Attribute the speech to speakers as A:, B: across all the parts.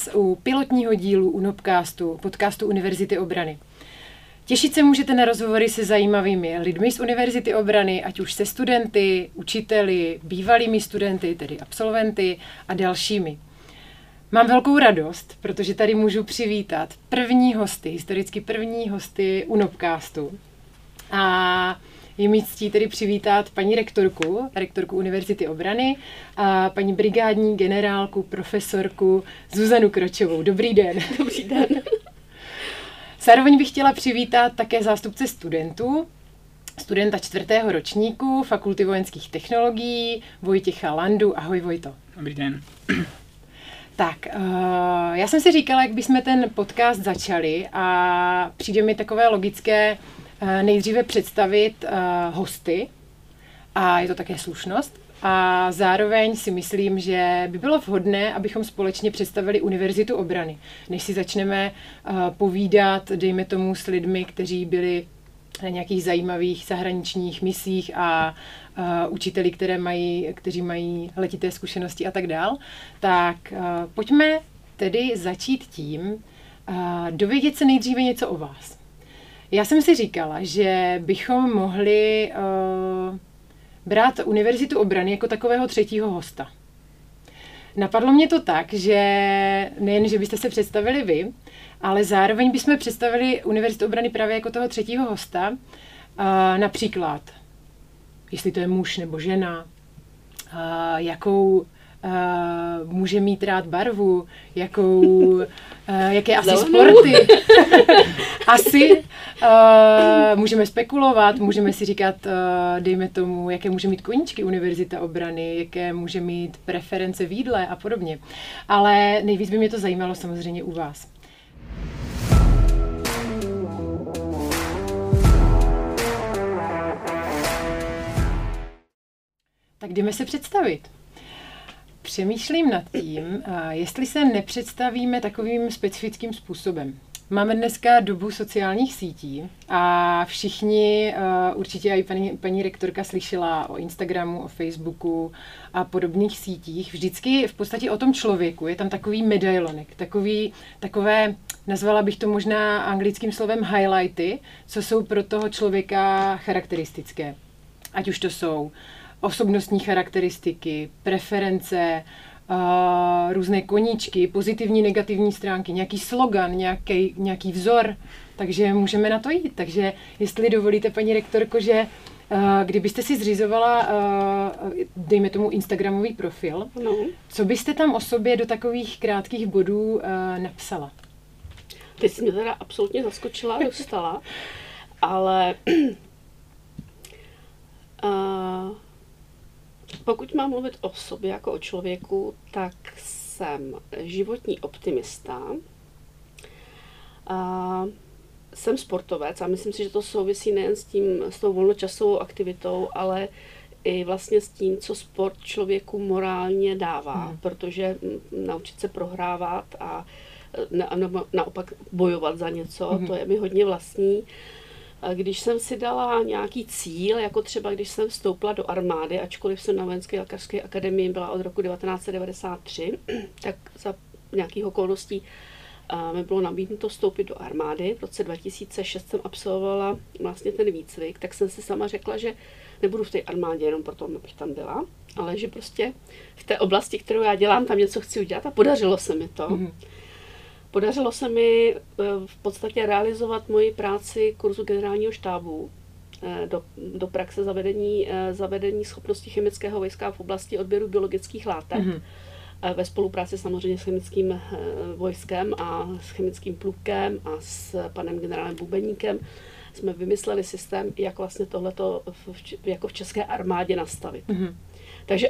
A: Vás u pilotního dílu UNOPcastu, podcastu Univerzity obrany. Těšit se můžete na rozhovory se zajímavými lidmi z Univerzity obrany, ať už se studenty, učiteli, bývalými studenty, tedy absolventy a dalšími. Mám velkou radost, protože tady můžu přivítat první hosty, historicky první hosty UNOPcastu. A je mi ctí tedy přivítat paní rektorku, rektorku Univerzity obrany a paní brigádní generálku, profesorku Zuzanu Kročovou. Dobrý den.
B: Dobrý den.
A: Zároveň bych chtěla přivítat také zástupce studentů, studenta čtvrtého ročníku Fakulty vojenských technologií Vojtěcha Landu. Ahoj Vojto.
C: Dobrý den.
A: Tak, uh, já jsem si říkala, jak bychom ten podcast začali a přijde mi takové logické nejdříve představit uh, hosty a je to také slušnost. A zároveň si myslím, že by bylo vhodné, abychom společně představili Univerzitu obrany, než si začneme uh, povídat, dejme tomu, s lidmi, kteří byli na nějakých zajímavých zahraničních misích a uh, učiteli, které mají, kteří mají letité zkušenosti a tak dál. Tak uh, pojďme tedy začít tím, uh, dovědět se nejdříve něco o vás. Já jsem si říkala, že bychom mohli uh, brát Univerzitu obrany jako takového třetího hosta. Napadlo mě to tak, že nejen, že byste se představili vy, ale zároveň bychom představili Univerzitu obrany právě jako toho třetího hosta. Uh, například, jestli to je muž nebo žena, uh, jakou může mít rád barvu, jakou, jaké asi sporty. asi uh, můžeme spekulovat, můžeme si říkat, uh, dejme tomu, jaké může mít koníčky Univerzita obrany, jaké může mít preference v jídle a podobně. Ale nejvíc by mě to zajímalo samozřejmě u vás. Tak jdeme se představit. Přemýšlím nad tím, jestli se nepředstavíme takovým specifickým způsobem. Máme dneska dobu sociálních sítí a všichni, uh, určitě i paní, paní rektorka slyšela o Instagramu, o Facebooku a podobných sítích. Vždycky v podstatě o tom člověku je tam takový medailonek, takový, takové, nazvala bych to možná anglickým slovem highlighty, co jsou pro toho člověka charakteristické. Ať už to jsou osobnostní charakteristiky, preference, uh, různé koníčky, pozitivní, negativní stránky, nějaký slogan, nějaký, nějaký vzor, takže můžeme na to jít. Takže jestli dovolíte, paní rektorko, že uh, kdybyste si zřizovala, uh, dejme tomu, Instagramový profil, no. co byste tam o sobě do takových krátkých bodů uh, napsala?
B: Ty jsi mě teda absolutně zaskočila, dostala, ale uh, pokud mám mluvit o sobě jako o člověku, tak jsem životní optimista. A jsem sportovec a myslím si, že to souvisí nejen s tím, s tou volnočasovou aktivitou, ale i vlastně s tím, co sport člověku morálně dává, hmm. protože naučit se prohrávat a na, naopak bojovat za něco, hmm. to je mi hodně vlastní. Když jsem si dala nějaký cíl, jako třeba když jsem vstoupila do armády, ačkoliv jsem na vojenské lékařské akademii byla od roku 1993, tak za nějakých okolností mi bylo nabídnuto vstoupit do armády. V roce 2006 jsem absolvovala vlastně ten výcvik, tak jsem si sama řekla, že nebudu v té armádě jenom proto, abych tam byla, ale že prostě v té oblasti, kterou já dělám, tam něco chci udělat a podařilo se mi to. Mm-hmm. Podařilo se mi eh, v podstatě realizovat moji práci kurzu generálního štábu eh, do, do praxe zavedení, eh, zavedení schopnosti chemického vojska v oblasti odběru biologických látek. Mm-hmm ve spolupráci samozřejmě s chemickým vojskem a s chemickým plukem a s panem generálem Bubeníkem jsme vymysleli systém, jak vlastně tohleto v, jako v české armádě nastavit. Mm-hmm. Takže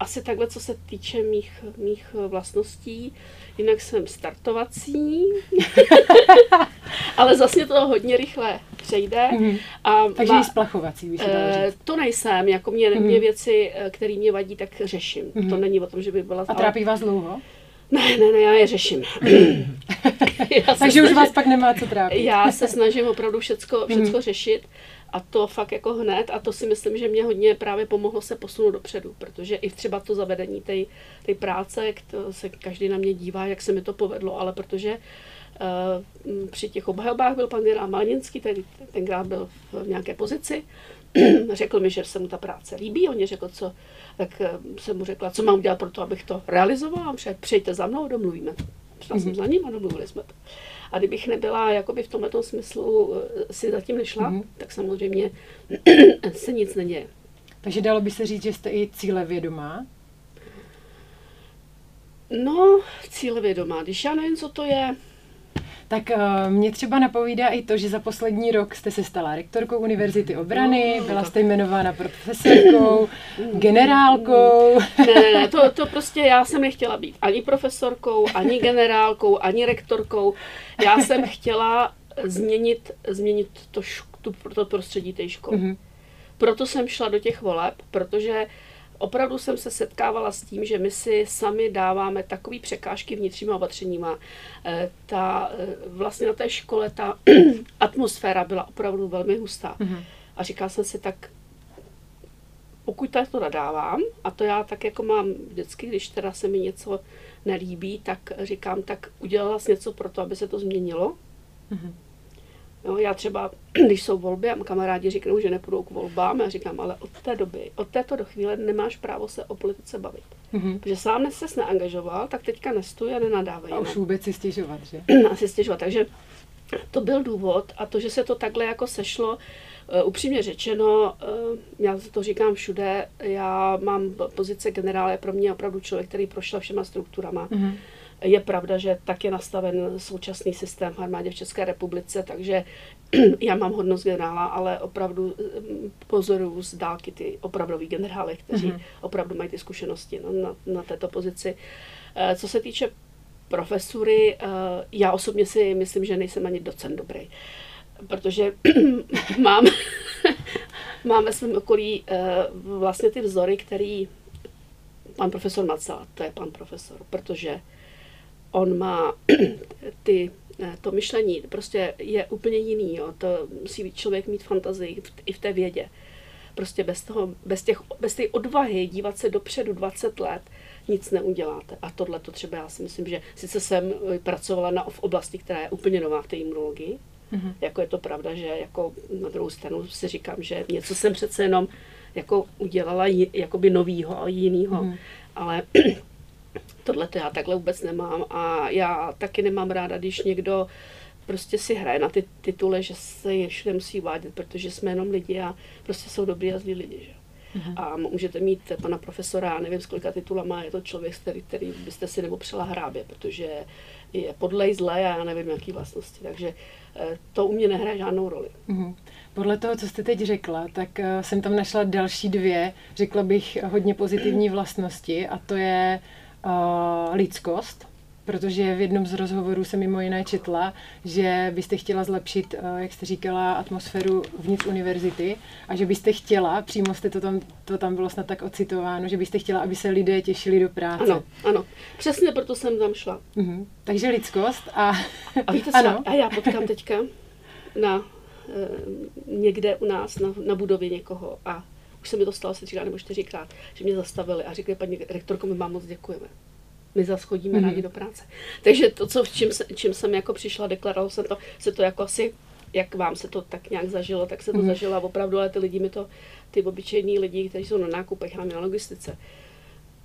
B: asi takhle, co se týče mých, mých vlastností. Jinak jsem startovací, ale zase to hodně rychle přejde. Mm-hmm.
A: A Takže má, splachovací, by se
B: uh, To nejsem, jako mě, mm-hmm. mě věci, eh, které mě vadí, tak řeším. Mm-hmm. To není o tom, že by byla...
A: A trápí vás dlouho?
B: Ne, ne, ne, já je řeším.
A: Já Takže snažím, už vás pak nemá co trápit.
B: Já se snažím opravdu všecko, všecko mm. řešit a to fakt jako hned a to si myslím, že mě hodně právě pomohlo se posunout dopředu, protože i třeba to zavedení té práce, to se každý na mě dívá, jak se mi to povedlo, ale protože uh, při těch obhajobách byl pan generál Malninský, ten, tenkrát byl v nějaké pozici, řekl mi, že se mu ta práce líbí, on mě řekl, co, tak eh, jsem mu řekla, co mám udělat pro to, abych to realizovala, přijďte za mnou, domluvíme to. Šla mm-hmm. jsem mhm. za ním a domluvili jsme to. A kdybych nebyla jakoby v tomto smyslu eh, si zatím nešla, mm-hmm. tak samozřejmě se nic neděje.
A: Takže dalo by se říct, že jste i cílevědomá?
B: No, cílevědomá. Když já nevím, co to je,
A: tak uh, mě třeba napovídá i to, že za poslední rok jste se stala rektorkou Univerzity obrany, no, byla jste jmenována profesorkou, generálkou.
B: Ne, ne, ne, to, to prostě já jsem nechtěla být ani profesorkou, ani generálkou, ani rektorkou. Já jsem chtěla změnit, změnit to, to, to prostředí té školy. Mm-hmm. Proto jsem šla do těch voleb, protože opravdu jsem se setkávala s tím, že my si sami dáváme takové překážky vnitřníma opatřeníma. Eh, ta, eh, vlastně na té škole ta atmosféra byla opravdu velmi hustá. Mm-hmm. A říkala jsem si, tak pokud to nadávám, a to já tak jako mám vždycky, když teda se mi něco nelíbí, tak říkám, tak udělala jsi něco pro to, aby se to změnilo. Mm-hmm. Jo, já třeba, když jsou volby a kamarádi říkají, že nepůjdou k volbám, já říkám, ale od té doby, od této do chvíle nemáš právo se o politice bavit. Mm-hmm. Protože sám se neangažoval, tak teďka nestuj a nenadávej.
A: A už vůbec si stěžovat, že?
B: A si stěžovat, takže to byl důvod a to, že se to takhle jako sešlo, uh, upřímně řečeno, uh, já to říkám všude, já mám pozice generále, pro mě opravdu člověk, který prošel všema strukturama. Mm-hmm je pravda, že tak je nastaven současný systém v armádě v České republice, takže já mám hodnost generála, ale opravdu mm, pozoruju z dálky ty opravdoví generály, kteří mm-hmm. opravdu mají ty zkušenosti na, na, na této pozici. Eh, co se týče profesury, eh, já osobně si myslím, že nejsem ani docent dobrý, protože mám, mám ve svém okolí eh, vlastně ty vzory, který pan profesor Macela, to je pan profesor, protože on má ty, eh, to myšlení prostě je úplně jiný. Jo. To musí člověk mít fantazii i v té vědě. Prostě bez, toho, bez, těch, bez té odvahy dívat se dopředu 20 let nic neuděláte. A tohle to třeba já si myslím, že sice jsem eh, pracovala na, v oblasti, která je úplně nová v té imunologii, mm-hmm. jako je to pravda, že jako na druhou stranu si říkám, že něco jsem přece jenom jako udělala jakoby novýho a jinýho, mm-hmm. ale Tohle to já takhle vůbec nemám a já taky nemám ráda, když někdo prostě si hraje na ty tituly, že se je všude musí vádět, protože jsme jenom lidi a prostě jsou dobrý a zlí lidi. Že? Mm-hmm. A můžete mít pana profesora, nevím, z kolika titulama je to člověk, který, který byste si nepopřela hrábě, protože je podlej zlé a já nevím, jaký vlastnosti. Takže eh, to u mě nehraje žádnou roli.
A: Mm-hmm. Podle toho, co jste teď řekla, tak uh, jsem tam našla další dvě, řekla bych, hodně pozitivní vlastnosti a to je uh, lidskost, protože v jednom z rozhovorů jsem mimo jiné četla, že byste chtěla zlepšit, uh, jak jste říkala, atmosféru vnitř univerzity a že byste chtěla, přímo jste to tam, to tam bylo snad tak ocitováno, že byste chtěla, aby se lidé těšili do práce.
B: Ano, ano. Přesně proto jsem tam šla.
A: Uh-huh. Takže lidskost a...
B: A víte co, ano. a já potkám teďka na e, někde u nás na, na budově někoho a už se mi to stalo asi třikrát nebo čtyřikrát, že mě zastavili a řekli, paní rektorko, my vám moc děkujeme. My zase chodíme mm-hmm. rádi do práce. Takže to, co, čím, se, čím jsem jako přišla, deklaroval jsem to, se to jako asi, jak vám se to tak nějak zažilo, tak se to mm-hmm. zažilo a opravdu, ale ty lidi mi to, ty obyčejní lidi, kteří jsou na nákupech a na logistice,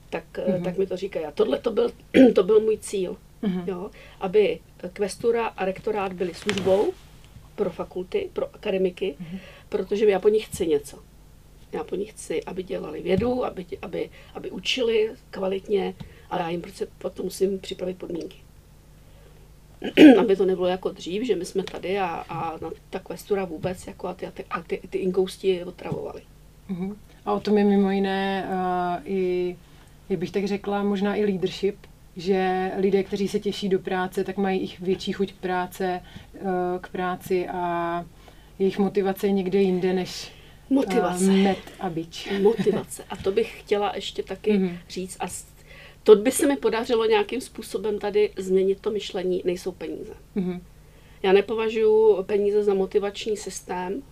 B: tak, mm-hmm. tak mi to říkají. A tohle to byl, to byl můj cíl, mm-hmm. jo, aby kvestura a rektorát byli službou pro fakulty, pro akademiky, mm-hmm. protože já po nich chci něco. Já po nich chci, aby dělali vědu, aby, aby, aby učili kvalitně a já jim prostě potom musím připravit podmínky. aby to nebylo jako dřív, že my jsme tady a, a ta questura vůbec jako a ty, a ty, a ty, ty inkousti otravovali.
A: Uh-huh. A o tom je mimo jiné uh, i, jak bych tak řekla, možná i leadership, že lidé, kteří se těší do práce, tak mají ich větší chuť k práce, uh, k práci a jejich motivace je někde jinde, než
B: Motivace.
A: Uh, met a bič.
B: Motivace. A to bych chtěla ještě taky mm-hmm. říct. A to by se mi podařilo nějakým způsobem tady změnit to myšlení, nejsou peníze. Mm-hmm. Já nepovažuji peníze za motivační systém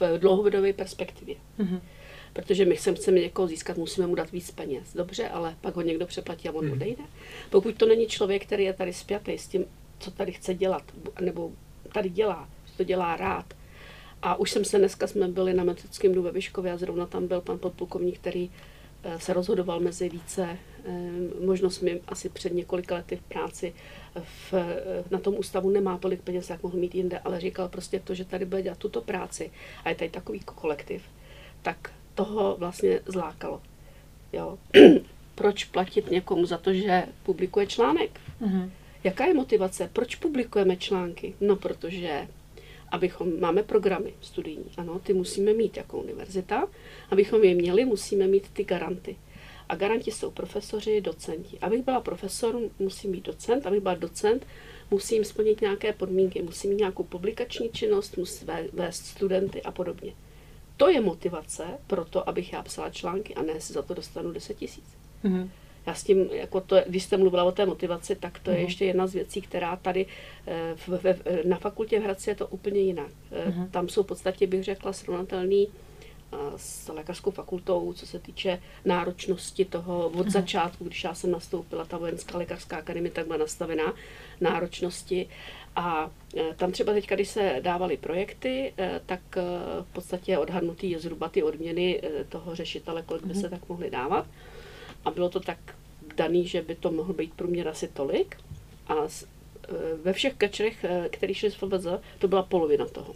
B: v dlouhodobé perspektivě. Mm-hmm. Protože my chceme, chceme někoho získat, musíme mu dát víc peněz. Dobře, ale pak ho někdo přeplatí a on mm-hmm. odejde. Pokud to není člověk, který je tady spjatý s tím, co tady chce dělat, nebo tady dělá, že to dělá rád. A už jsem se dneska, jsme byli na Metodickém dnu ve Vyškově a zrovna tam byl pan podplukovník, který eh, se rozhodoval mezi více eh, možnostmi asi před několika lety v práci. V, eh, na tom ústavu nemá tolik peněz, jak mohl mít jinde, ale říkal prostě to, že tady bude dělat tuto práci a je tady takový kolektiv, tak toho vlastně zlákalo. Jo. Proč platit někomu za to, že publikuje článek? Mm-hmm. Jaká je motivace? Proč publikujeme články? No, protože abychom, máme programy studijní, ano, ty musíme mít jako univerzita, abychom je měli, musíme mít ty garanty. A garanti jsou profesoři, docenti. Abych byla profesor, musím být docent, abych byla docent, musím splnit nějaké podmínky, musím mít nějakou publikační činnost, musím vést studenty a podobně. To je motivace pro to, abych já psala články a ne si za to dostanu 10 tisíc. Mm-hmm. Já s tím, jako to, když jste mluvila o té motivaci, tak to je uh-huh. ještě jedna z věcí, která tady eh, v, v, na fakultě v Hradci je to úplně jinak. Uh-huh. Tam jsou v podstatě, bych řekla, srovnatelný eh, s lékařskou fakultou, co se týče náročnosti toho od uh-huh. začátku, když já jsem nastoupila, ta vojenská lékařská akademie tak byla nastavená náročnosti. A tam třeba teď, když se dávaly projekty, tak v podstatě odhadnutý je zhruba ty odměny toho řešitele, kolik by se tak mohly dávat. A bylo to tak daný, že by to mohl být průměr asi tolik. A e, ve všech kačerech, e, který šli z FBZ, to byla polovina toho.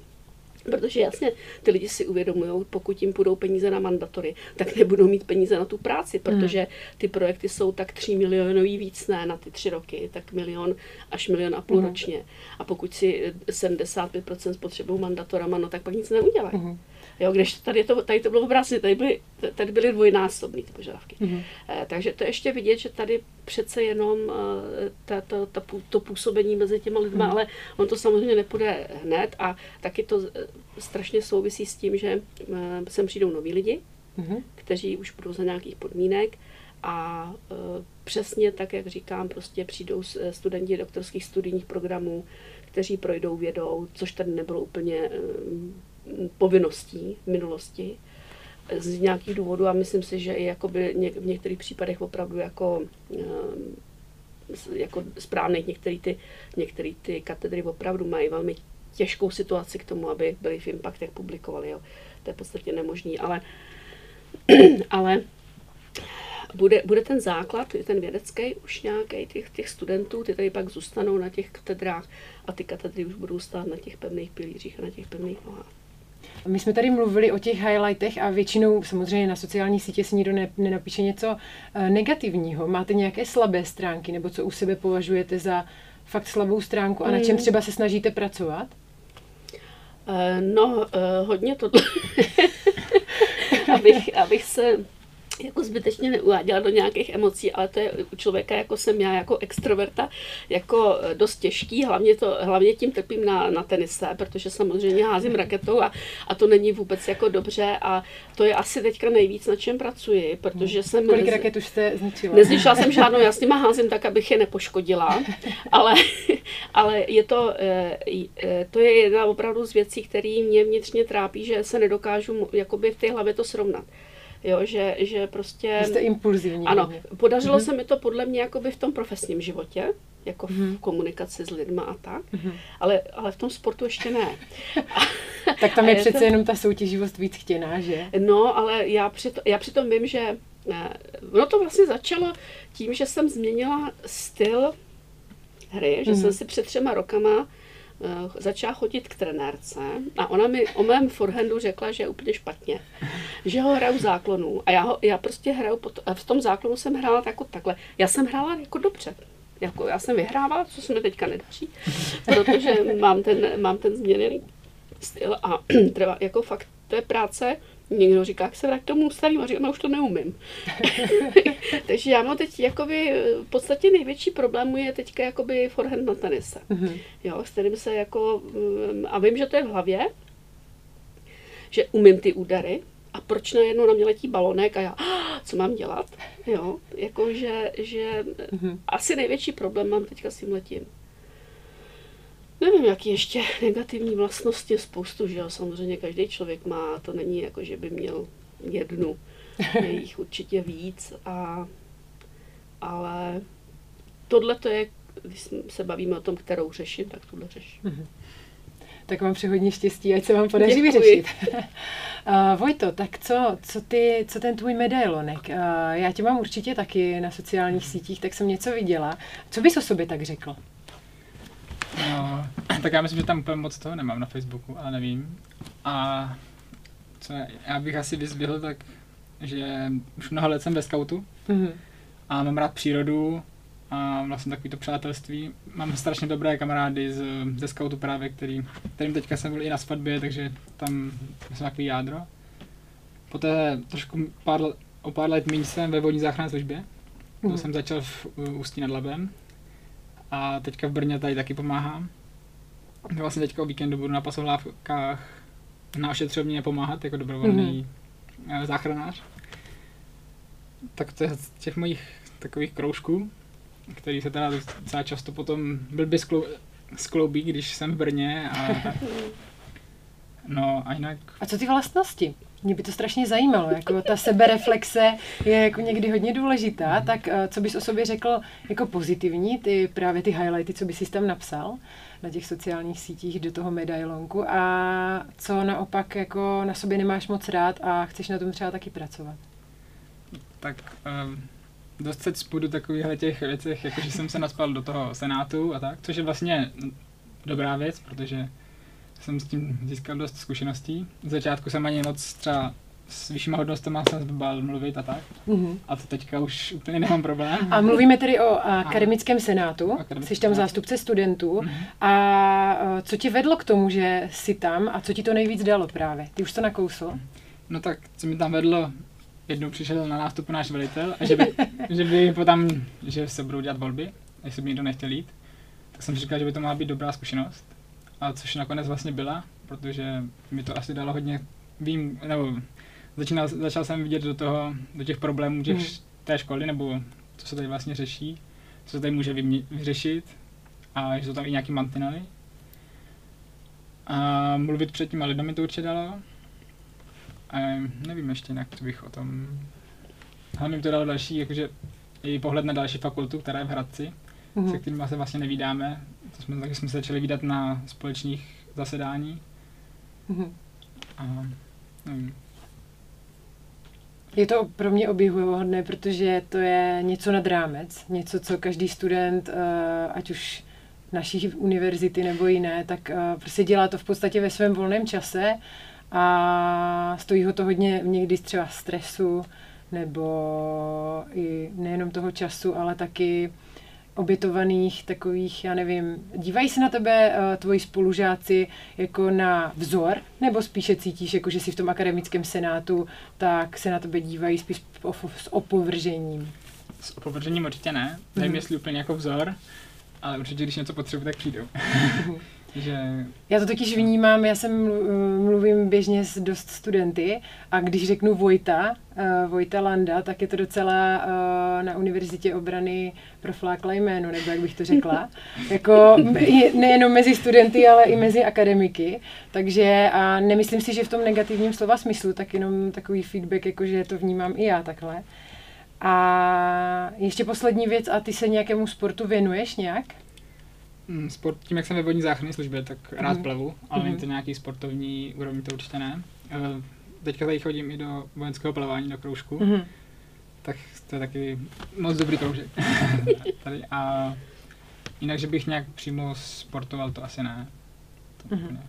B: Protože jasně, ty lidi si uvědomují, pokud jim půjdou peníze na mandatory, tak nebudou mít peníze na tu práci, protože hmm. ty projekty jsou tak 3 milionový víc, ne na ty tři roky, tak milion až milion a půl mm. ročně. A pokud si 75% spotřebují mandatorama, no tak pak nic neudělají. Mm. Jo, když tady to, tady to bylo obrazně, tady byly, tady byly dvojnásobné ty požadavky. Mm-hmm. Takže to ještě vidět, že tady přece jenom eh, ta, ta, ta, to působení mezi těma lidmi, mm-hmm. ale on to samozřejmě nepůjde hned a taky to eh, strašně souvisí s tím, že sem přijdou noví lidi, mm-hmm. kteří už budou za nějakých podmínek a e, přesně tak, jak říkám, prostě přijdou studenti doktorských studijních programů, kteří projdou vědou, což tady nebylo úplně povinností v minulosti z nějakých důvodů a myslím si, že i jakoby v některých případech opravdu jako, eh, jako správných některé ty, některé ty katedry opravdu mají velmi těžkou situaci k tomu, aby byli v Impactech publikovali. Jo. To je v podstatě nemožný, ale, ale bude, bude ten základ, ten vědecký už nějaký těch, těch studentů, ty tady pak zůstanou na těch katedrách a ty katedry už budou stát na těch pevných pilířích a na těch pevných nohách.
A: My jsme tady mluvili o těch highlightech a většinou samozřejmě na sociální sítě si nikdo ne, nenapíše něco eh, negativního. Máte nějaké slabé stránky nebo co u sebe považujete za fakt slabou stránku a na čem hmm. třeba se snažíte pracovat?
B: Uh, no, uh, hodně to, abych, abych se jako zbytečně neuváděla do nějakých emocí, ale to je u člověka, jako jsem já, jako extroverta, jako eh, dost těžký, hlavně, to, hlavně tím trpím na, na tenise, protože samozřejmě házím raketou a, a to není vůbec jako dobře a to je asi teďka nejvíc, na čem pracuji, protože hmm. jsem...
A: Kolik raket už jste zničila?
B: Nezničila jsem žádnou, já s nima házím tak, abych je nepoškodila, ale, ale je to, eh, eh, to je jedna opravdu z věcí, které mě vnitřně trápí, že se nedokážu jakoby v té hlavě to srovnat. Jo, že, že prostě...
A: Jste impulzivní.
B: Ano, podařilo mm-hmm. se mi to podle mě jakoby v tom profesním životě, jako v mm-hmm. komunikaci s lidma a tak, mm-hmm. ale, ale v tom sportu ještě ne.
A: tak tam je, je přece to... jenom ta soutěživost víc chtěná, že?
B: No, ale já, přito, já přitom vím, že ne, ono to vlastně začalo tím, že jsem změnila styl hry, že mm-hmm. jsem si před třema rokama Eh, začala chodit k trenérce a ona mi o mém forehandu řekla, že je úplně špatně. Že ho hraju záklonu a já, ho, já prostě hraju, pot, v tom záklonu jsem hrála jako takhle. Já jsem hrála jako dobře. Jako já jsem vyhrávala, co se mi teďka nedaří, protože mám ten, mám ten změněný styl a trvá, jako fakt, to je práce, Někdo říká, jak se vrát k tomu starým a říkám, už to neumím. Takže já mám teď jakoby, v podstatě největší problém je teďka jakoby forehand na tenise. Mm-hmm. Jo, s kterým se jako, mm, a vím, že to je v hlavě, že umím ty údary, a proč najednou na mě letí balonek a já, "Ah, co mám dělat? Jo, jakože, že
A: Mhm.
B: asi největší problém mám teďka s tím letím. Nevím, jaký ještě negativní vlastnosti, spoustu, že jo, samozřejmě každý člověk má, to není jako, že by měl jednu, je jich určitě víc, a, ale tohle to je, když se bavíme o tom, kterou řeším, tak tuhle řeším.
A: Tak vám přeji hodně štěstí, ať se vám podaří
B: Děkuji.
A: vyřešit. uh, Vojto, tak co, co, ty, co ten tvůj medailonek? Uh, já tě mám určitě taky na sociálních sítích, tak jsem něco viděla. Co bys o sobě tak řekl?
C: No, tak já myslím, že tam úplně moc toho nemám na Facebooku, ale nevím. A co já- já bych asi vyzvihl, tak že už mnoho let jsem ve skautu
A: Mhm.
C: a mám rád přírodu a vlastně takový to přátelství. Mám strašně dobré kamarády z, ze skautu právě, který, kterým teďka jsem byl i na svatbě, takže tam jsem takový jádro. Poté trošku pár, o pár let méně jsem ve vodní záchranné službě. To
A: Mhm.
C: jsem začal v Ústí nad Labem. A teďka v Brně tady taky pomáhám. Vlastně teďka o víkendu budu na pasohlávkách na ošetřovně pomáhat jako dobrovolný mm-hmm. záchranář. Tak to je z těch mojich takových kroužků, který se teda docela často potom blbě sklou, skloubí, když jsem v Brně a. No a jinak
A: A co ty vlastnosti? Mě by to strašně zajímalo, jako ta sebereflexe je jako někdy hodně důležitá, tak eh, co bys o sobě řekl jako pozitivní, ty právě ty highlighty, co bys si tam napsal na těch sociálních sítích do toho medailonku a co naopak jako na sobě nemáš moc rád a chceš na tom třeba taky pracovat.
C: tak um, dost se cpu do takovýchhle těch věcech, jako že jsem se naspal do toho senátu a tak, což je vlastně dobrá věc, protože jsem s tím získal dost zkušeností. Z začátku jsem ani moc třeba s vyššíma hodnostama jsem se bál mluvit a tak.
A: Mhm.
C: A to teďka už úplně nemám problém.
A: A mluvíme tedy o akademickém senátu,
C: Akademickém
A: jsi tam zástupce studentů.
C: Mhm.
A: A eh, co tě vedlo k tomu, že jsi tam a co ti to nejvíc dalo právě? Ty už to nakousl?
C: No tak, co mi tam vedlo, jednou přišel na nástup náš velitel a že by, že by potom, že se budou dělat volby, jestli by někdo nechtěl jít, tak jsem si říkal, že by to mohla být dobrá zkušenost. A což nakonec vlastně byla, protože mi to asi dalo hodně, vím, nebo začínal, začal jsem vidět do toho, do těch problémů těch,
A: Mhm.
C: té školy, nebo co se tady vlastně řeší, co se tady může vymě, vyřešit a že jsou tam i nějaký mantinely. A mluvit před těma lidmi to určitě dalo. A nevím ještě jinak, co bych o tom... Hlavně mi to dalo další, jakože i pohled na další fakultu, která je v Hradci,
A: Mhm.
C: se kterými se vlastně nevídáme. To jsme, takže jsme se začali vídat na společných zasedání.
A: Mhm.
C: A nevím.
A: Je to pro mě obdivuhodné, protože to je něco nad rámec, něco, co každý student, eh, ať už naší univerzity nebo jiné, tak eh, prostě dělá to v podstatě ve svém volném čase a stojí ho to hodně někdy třeba stresu nebo i nejenom toho času, ale taky obětovaných takových, já nevím, dívají se na tebe uh, tvoji spolužáci jako na vzor, nebo spíše cítíš, jako že jsi v tom akademickém senátu, tak se na tebe dívají spíš s opovržením.
C: S opovržením určitě ne. Nevím,
A: Mhm.
C: jestli úplně jako vzor, ale určitě, když něco potřebuji, tak přijdou. že
A: Já to totiž vnímám, já jsem mlu- mluvím běžně s dost studenty a když řeknu Vojta, uh, Vojta Landa, tak je to docela uh, na univerzitě obrany proflákla jméno, nebo jak bych to řekla. jako nejenom mezi studenty, ale i mezi akademiky. Takže a nemyslím si, že v tom negativním slova smyslu, tak jenom takový feedback, jako že to vnímám i já takhle. A ještě poslední věc, a ty se nějakému sportu věnuješ nějak?
C: Mm, sport, tím, jak jsem ve vodní záchranné službě, tak rád
A: Mhm.
C: plavu, ale
A: Mhm.
C: není to nějaký sportovní úrovni, to určitě ne. Eh, Teďka tady chodím i do vojenského plavání, do kroužku,
A: Mhm.
C: tak to je taky moc dobrý kroužek. tady a jinak, že bych nějak přímo sportoval, to asi ne. To
A: Mhm.
C: úplně.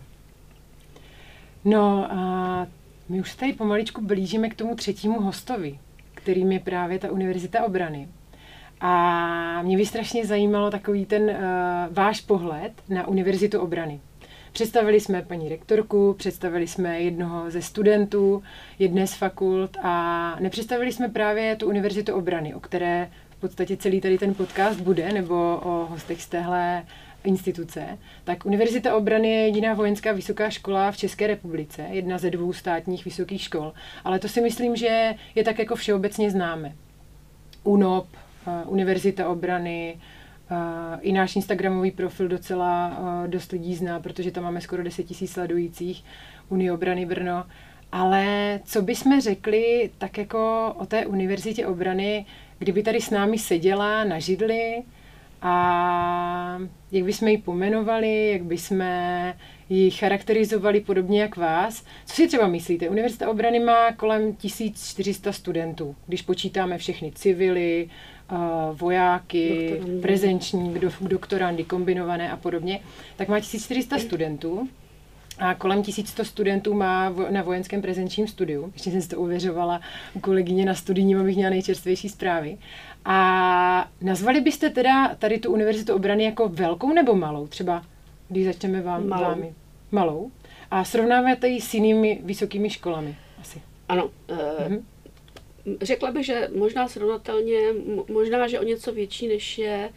A: No a my už se tady pomaličku blížíme k tomu třetímu hostovi, kterým je právě ta Univerzita obrany. A mě by strašně zajímalo takový ten uh, váš pohled na Univerzitu obrany. Představili jsme paní rektorku, představili jsme jednoho ze studentů jedné z fakult a nepředstavili jsme právě tu Univerzitu obrany, o které v podstatě celý tady ten podcast bude, nebo o hostech z téhle instituce, tak Univerzita obrany je jediná vojenská vysoká škola v České republice, jedna ze dvou státních vysokých škol, ale to si myslím, že je tak jako všeobecně známe. UNOP, Univerzita obrany, uh, i náš Instagramový profil docela uh, dost lidí zná, protože tam máme skoro 10 000 sledujících, Unie obrany Brno. Ale co bychom řekli tak jako o té Univerzitě obrany, kdyby tady s námi seděla na židli a jak bychom ji pomenovali, jak bychom ji charakterizovali podobně jak vás. Co si třeba myslíte? Univerzita obrany má kolem 1400 studentů, když počítáme všechny civily, vojáky, doktorandy. prezenční, doktorandy, kombinované a podobně, tak má 1400 studentů a kolem 1100 studentů má na vojenském prezenčním studiu. Ještě jsem si to uvěřovala u kolegyně na studijním, abych měla nejčerstvější zprávy. A nazvali byste teda tady tu univerzitu obrany jako velkou nebo malou? Třeba, když začneme vám, malou. vámi. Malou. A srovnáváte ji s jinými vysokými školami asi.
B: Ano. Uh, Řekla bych, že možná srovnatelně, možná, že o něco větší, než je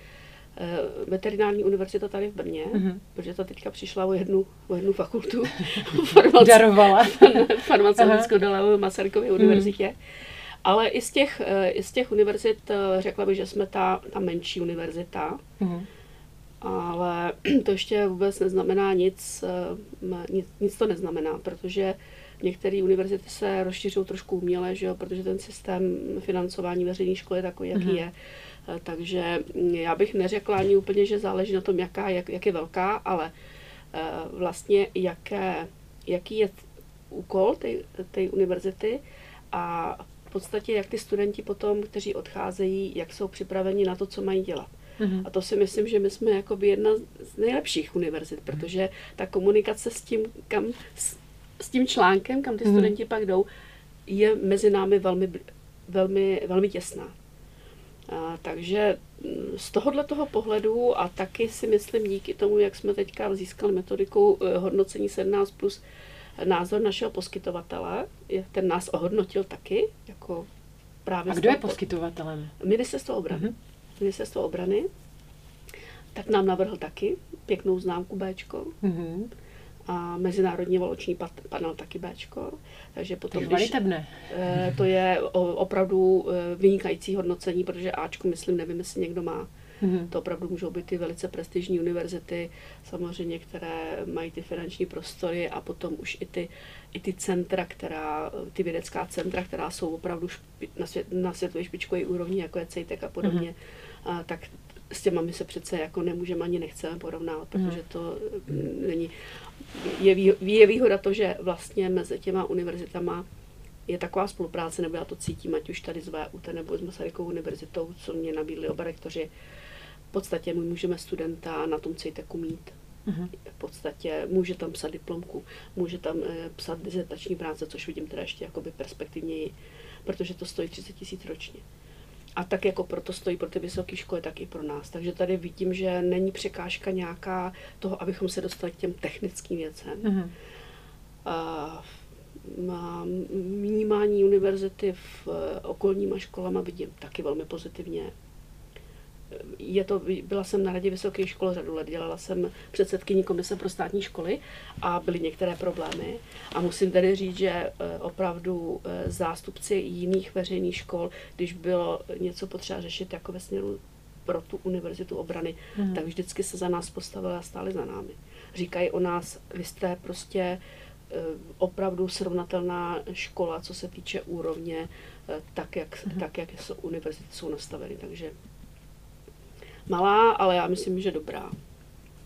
B: Eh, veterinární univerzita tady v Brně, mm-hmm. protože ta teďka přišla o jednu, o jednu fakultu.
A: Darovala.
B: farmaceutickou dala Masarykově univerzitě. Mm. Ale i z těch, eh, i z těch univerzit eh, řekla bych, že jsme ta, ta menší univerzita. Mm. Ale to ještě vůbec neznamená nic, nic, nic to neznamená, protože některé univerzity se rozšiřují trošku uměle, že jo, protože ten systém financování veřejné školy je takový, jaký mm. je. Eh, takže mm, já bych neřekla ani úplně, že záleží na tom, jaká, jak, jak je velká, ale eh, vlastně jaké, jaký je úkol té univerzity a v podstatě jak ty studenti potom, kteří odcházejí, jak jsou připraveni na to, co mají dělat. Mm-hmm. A to si myslím, že my jsme jakoby jedna z nejlepších univerzit, protože ta komunikace s tím, kam, s, s tím článkem, kam ty mm-hmm. studenti pak jdou, je mezi námi velmi, velmi, velmi těsná. A, takže mm, z tohohle toho pohledu a taky si myslím díky tomu, jak jsme teďka získali metodikou eh, hodnocení 17 plus názor našeho poskytovatele, ten nás ohodnotil taky, jako právě...
A: A kdo je poskytovatelem?
B: Ministerstvo obrany. Uh-huh. Ministerstvo obrany. Tak nám navrhl taky pěknou známku Bčko. Uh-huh a Mezinárodní valoční panel taky Bčko. Takže potom,
A: to když,
B: eh, to je opravdu eh, vynikající hodnocení, protože Ačko, myslím, nevím, jestli někdo má. Mm-hmm. To opravdu můžou být ty velice prestižní univerzity, samozřejmě, které mají ty finanční prostory a potom už i ty, i ty centra, která, ty vědecká centra, která jsou opravdu špi, na, svět, na světové špičkové úrovni, jako je CETEC a podobně, mm-hmm. a, tak s těma my se přece jako nemůžeme ani nechceme porovnávat, mhm. protože to mm, není je, vý, je výhoda to, že vlastně mezi těma univerzitama je taková spolupráce, nebo já to cítím, ať už tady z VUT nebo s Masarykovou univerzitou, co mě nabídli oba rektoři. V podstatě my můžeme studenta na tom CITECu mít. Uh-huh. V podstatě může tam psat diplomku, může tam e, psat dizertační práce, což vidím teda ještě jakoby perspektivněji, protože to stojí 30 tisíc ročně. A tak jako proto stojí pro ty vysoké školy, tak i pro nás. Takže tady vidím, že není překážka nějaká toho, abychom se dostali k těm technickým věcem. Mm-hmm. A, vnímání univerzity v eh, okolníma školama vidím taky velmi pozitivně je to, byla jsem na radě vysoké školy řadu let, dělala jsem předsedkyní komise pro státní školy a byly některé problémy. A musím tedy říct, že eh, opravdu eh, zástupci jiných veřejných škol, když bylo něco potřeba řešit jako ve směru pro tu univerzitu obrany, hmm. tak vždycky se za nás postavili a stáli za námi. Říkají o nás, vy jste prostě eh, opravdu srovnatelná škola, co se týče úrovně, tak jak, hmm. tak, jak jsou univerzity jsou nastaveny. Takže Malá, ale já myslím, že dobrá.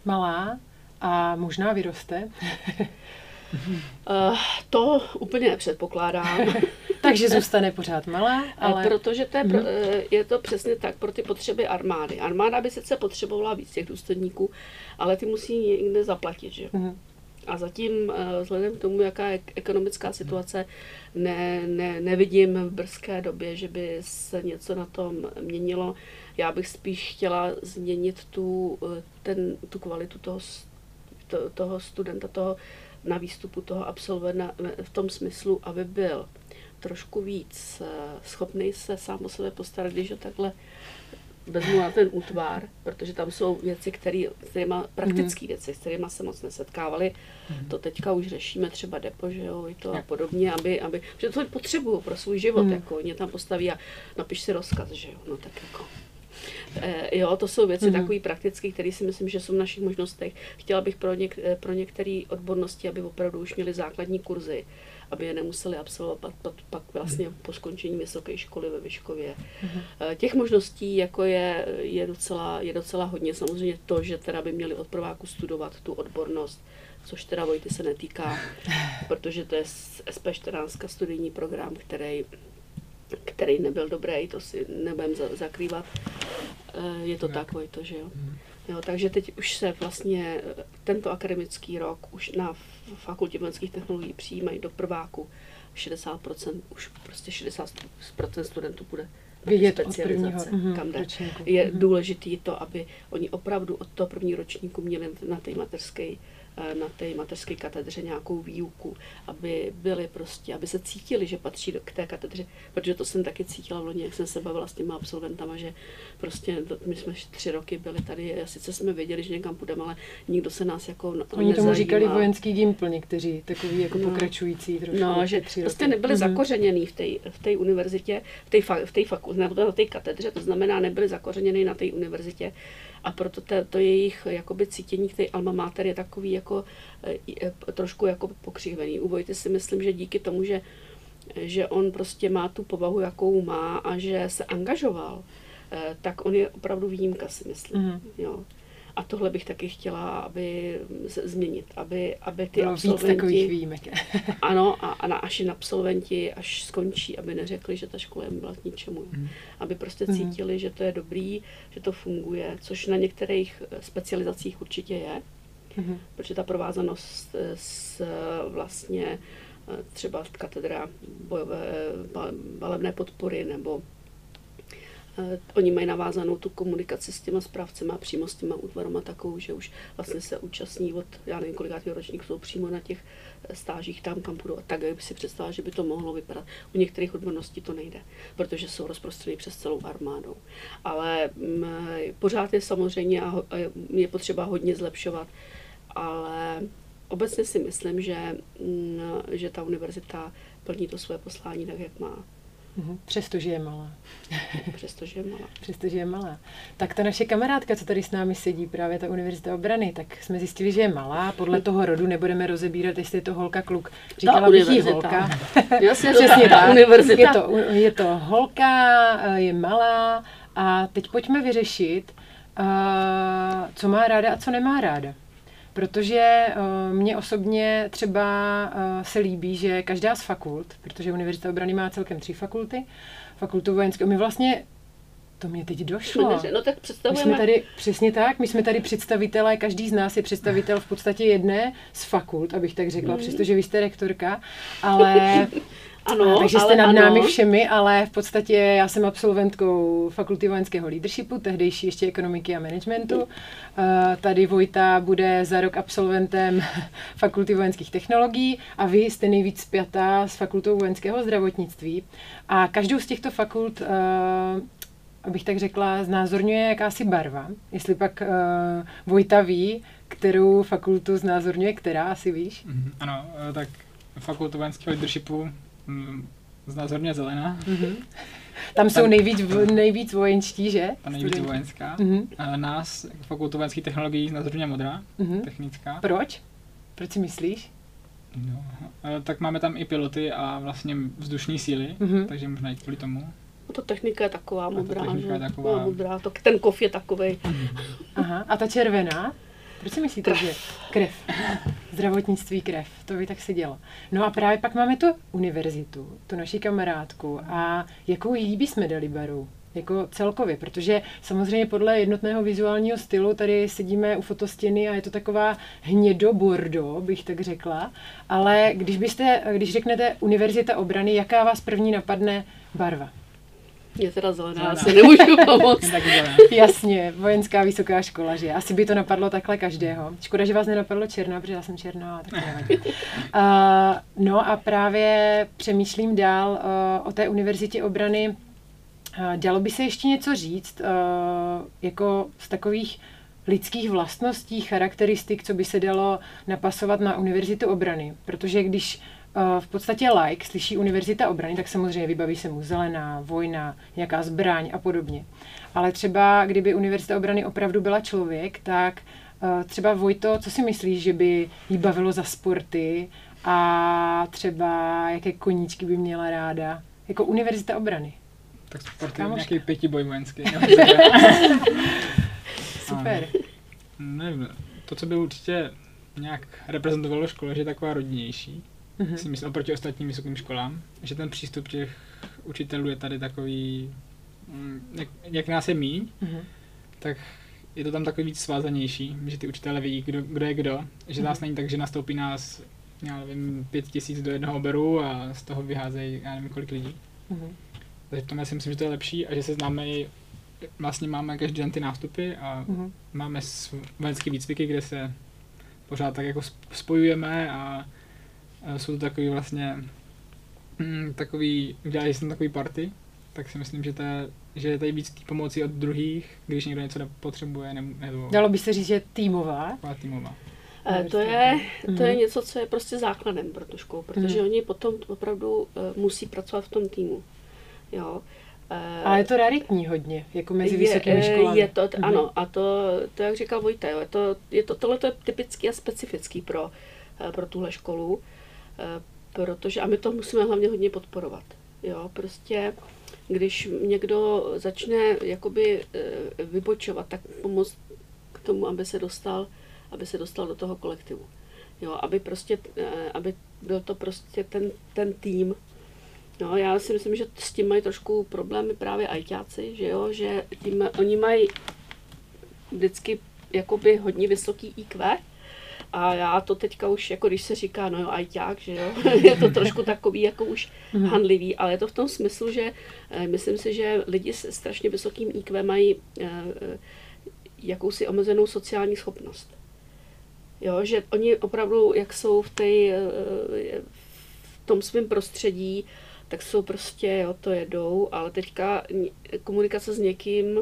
A: Malá a možná vyroste?
B: uh, to úplně nepředpokládám.
A: Takže zůstane pořád malá,
B: eh, ale... Protože to je, pro, mm-hmm. je to přesně tak pro ty potřeby armády. Armáda by sice potřebovala víc těch důstojníků, ale ty musí někde zaplatit, že? Mm-hmm. A zatím, vzhledem k tomu, jaká je ekonomická situace, ne, ne, nevidím v brzké době, že by se něco na tom měnilo. Já bych spíš chtěla změnit tu, eh, ten, tu kvalitu toho, to, toho studenta, toho na výstupu toho absolventa v tom smyslu, aby byl trošku víc eh, schopný se sám o sebe postarat, když ho takhle vezmu na ten útvar, protože tam jsou věci, které, kterýma, praktické mm. věci, s kterými se moc nesetkávali. Mm. To teďka už řešíme třeba depo, že jo, to a podobně, aby, aby, že to potřebuju pro svůj život, mm. jako mě tam postaví a napiš si rozkaz, že jo, no tak jako. E, jo, to jsou věci mm-hmm. takové praktické, které si myslím, že jsou v našich možnostech. Chtěla bych pro, něk, pro některé odbornosti, aby opravdu už měli základní kurzy, aby je nemuseli absolvovat pak, pak vlastně po skončení vysoké školy ve Vyškově. Mm-hmm. Těch možností jako je, je, docela, je docela hodně. Samozřejmě to, že teda by měli od prváku studovat tu odbornost, což teda Vojty se netýká, protože to je SP14 studijní program, který který nebyl dobrý, to si nebudem zakrývat. Eh, je to tak, Vojto, že jo? Mhm. jo? Takže teď už se vlastně tento akademický rok už na fakultě vojenských technologií přijímají do prváku 60%, už prostě 60% studentů bude
A: vidět od prvního
B: mhm, kam jde. Ročníku. Je mhm. důležitý to, aby oni opravdu od toho prvního ročníku měli na té mateřské Eh, na té mateřské katedře nějakou výuku, aby byli prostě, aby se cítili, že patří do, k té katedře, protože to jsem taky cítila v loni, jak jsem se bavila s těma absolventama, že prostě my jsme tři roky byli tady, sice jsme věděli, že někam půjdeme, ale nikdo se nás jako
A: Oni nezajímá. tomu říkali vojenský gimpl někteří, takový jako no, pokračující trošku.
B: No, že prostě nebyli mm-hmm. zakořeněný v té v té univerzitě, v té v faku, nebo na té katedře, to znamená, nebyli zakořeněný na té univerzitě a proto to, to jejich jakoby cítění k té alma mater je takový jako e, trošku jako pokřivený. U Vojty si myslím, že díky tomu, že, že on prostě má tu povahu, jakou má a že se angažoval, e, tak on je opravdu výjimka, si myslím. Mm. Jo. A tohle bych taky chtěla, aby se změnit, aby, aby ty
A: Bylo absolventi... Víc takových výjimek.
B: ano, a, a na, až absolventi, až skončí, aby neřekli, že ta škola jim byla k ničemu. Mm. Aby prostě mm. cítili, že to je dobrý, že to funguje, což na některých eh, specializacích určitě je, mm. protože ta provázanost eh, s vlastně eh, třeba katedra bojové balebné podpory nebo oni mají navázanou tu komunikaci s těma správcema přímo s těma útvarama takovou, že už vlastně se účastní od, já nevím, kolikátý ročník jsou přímo na těch eh, stážích tam, kam půjdou. A tak by si představila, že by to mohlo vypadat. U některých odborností to nejde, protože jsou rozprostřeny přes celou armádou. Ale mm, pořád je samozřejmě a je potřeba hodně zlepšovat, ale obecně si myslím, že, mm, že ta univerzita plní to své poslání tak, jak má.
A: Mhm. Přestože je malá.
B: Přestože je malá.
A: Přestože je malá. Tak ta naše kamarádka, co tady s námi sedí, právě ta Univerzita obrany, tak jsme zjistili, že je malá. Podle toho rodu nebudeme rozebírat, jestli je to holka, kluk. Říkala bych jí holka.
B: Jasně, Přesně tak. Univerzita.
A: Je to, je to holka, je malá a teď pojďme vyřešit, co má ráda a co nemá ráda. Protože uh, mně osobně třeba uh, se líbí, že každá z fakult, protože Univerzita obrany má celkem tři fakulty, fakultu vojenské, my vlastně to mě teď došlo.
B: No tak představujeme.
A: My jsme tady, přesně tak, my jsme tady představitelé, každý z nás je představitel v podstatě jedné z fakult, abych tak řekla, mm. přestože vy jste rektorka, ale
B: Ano,
A: takže jste nad ano. námi všemi, ale v podstatě já jsem absolventkou fakulty vojenského leadershipu, tehdejší ještě ekonomiky a managementu. Uh, tady Vojta bude za rok absolventem fakulty vojenských technologií a vy jste nejvíc spjatá s fakultou vojenského zdravotnictví. A každou z těchto fakult uh, abych tak řekla, znázorňuje jakási barva. Jestli pak uh, Vojta ví, kterou fakultu znázorňuje, která, asi víš?
C: Mm, ano, tak fakultu vojenského leadershipu Mm, znázorně zelená. Mm-hmm.
A: Tam jsou nejvíc, nejvíc vojenští, že?
C: Ta nejvíc vojenská. Mm-hmm. A nás, fakultu vojenských technologií, znázorně modrá, mm-hmm. technická.
A: Proč? Proč si myslíš?
C: No, tak máme tam i piloty a vlastně vzdušní síly, mm-hmm. takže možná i kvůli tomu.
B: No to technika je taková modrá, že? Je taková... modrá, to, ten kov je takový.
A: Aha, a ta červená? Proč si myslíte, krev. že krev, zdravotnictví krev, to by tak se dělo. No a právě pak máme tu univerzitu, tu naši kamarádku a jakou jí bychom dali baru? jako celkově, protože samozřejmě podle jednotného vizuálního stylu tady sedíme u fotostěny a je to taková hnědo-bordo, bych tak řekla, ale když byste, když řeknete Univerzita obrany, jaká vás první napadne barva?
B: Je teda zelená, já si nemůžu pomoct.
A: Jasně, vojenská vysoká škola, že? Asi by to napadlo takhle každého. Škoda, že vás nenapadlo černá, protože já jsem černá, tak nevadí. Uh, no a právě přemýšlím dál uh, o té univerzitě obrany, Dalo by se ještě něco říct, jako z takových lidských vlastností, charakteristik, co by se dalo napasovat na Univerzitu obrany. Protože když v podstatě like slyší Univerzita obrany, tak samozřejmě vybaví se mu zelená, vojna, nějaká zbraň a podobně. Ale třeba kdyby Univerzita obrany opravdu byla člověk, tak třeba Vojto, co si myslíš, že by jí bavilo za sporty a třeba jaké koníčky by měla ráda? Jako Univerzita obrany.
C: Tak sport je nějaký pětiboj vojenský.
A: Super.
C: Nevím, to, co by určitě nějak reprezentovalo škole, že je taková rodnější. Mm-hmm. Si myslím oproti ostatním vysokým školám, že ten přístup těch učitelů je tady takový, mm, jak, jak nás je míň, mm-hmm. tak je to tam takový víc svázanější, že ty učitelé ví, kdo, kdo je kdo, že mm-hmm. nás není tak, že nastoupí nás, já nevím, pět tisíc do jednoho oberu a z toho vyházejí, já nevím, kolik lidí. Mm-hmm. Takže v tom já si myslím, že to je lepší a že se známe i, vlastně máme každý den ty nástupy a mm-hmm. máme vojenské výcviky, kde se pořád tak jako spojujeme a jsou to takový vlastně mm, takový, udělali jsme takový party, tak si myslím, že, to je, že je tady víc tý pomoci od druhých, když někdo něco potřebuje. Nebo,
A: Dalo by se říct, že týmová?
C: týmová.
B: E, to je, to je mhm. něco, co je prostě základem pro tu školu, protože mm. oni potom opravdu uh, musí pracovat v tom týmu. Jo.
A: Uh, Ale je to raritní hodně, jako mezi je, vysokými školami.
B: Je to, mm. ano, a to, to, jak říkal Vojta, jo, je to, je to, tohle je typický a specifický pro, uh, pro tuhle školu, uh, protože, a my to musíme hlavně hodně podporovat. Jo, prostě když někdo začne jakoby eh, vybočovat, tak pomoct k tomu, aby se dostal, aby se dostal do toho kolektivu. Jo, aby prostě, eh, aby byl to prostě ten, ten tým. No, já si myslím, že s tím mají trošku problémy právě ajťáci, že jo, že tím, oni mají vždycky jakoby hodně vysoký IQ, a já to teďka už, jako když se říká, no jo, ajťák, že jo, je to trošku takový jako už mm. handlivý, ale je to v tom smyslu, že eh, myslím si, že lidi s strašně vysokým IQ mají eh, eh, jakousi omezenou sociální schopnost. Jo, že oni opravdu, jak jsou v, tej, v tom svém prostředí, tak jsou prostě, jo, to jedou, ale teďka komunikace s někým,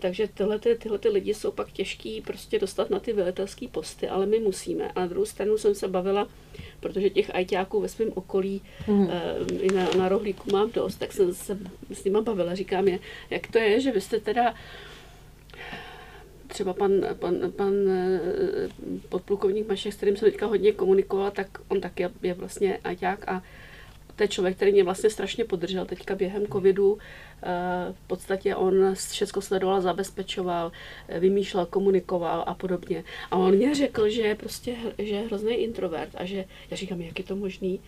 B: takže tyhle, ty, tyhle ty lidi jsou pak těžký prostě dostat na ty velitelské posty, ale my musíme. A na druhou stranu jsem se bavila, protože těch ajťáků ve svém okolí mm. i na, na rohlíku mám dost, tak jsem se s nima bavila. Říkám je, jak to je, že vy jste teda třeba pan, pan, pan eh, podplukovník Mašek, s kterým jsem teďka hodně komunikovala, tak on taky je, je vlastně ajťák a to je člověk, který mě vlastně strašně podržel teďka během covidu. Eh, v podstatě on všechno sledoval, zabezpečoval, eh, vymýšlel, komunikoval a podobně. A on mě řekl, že je prostě že je hrozný introvert a že já říkám, jak je to možný,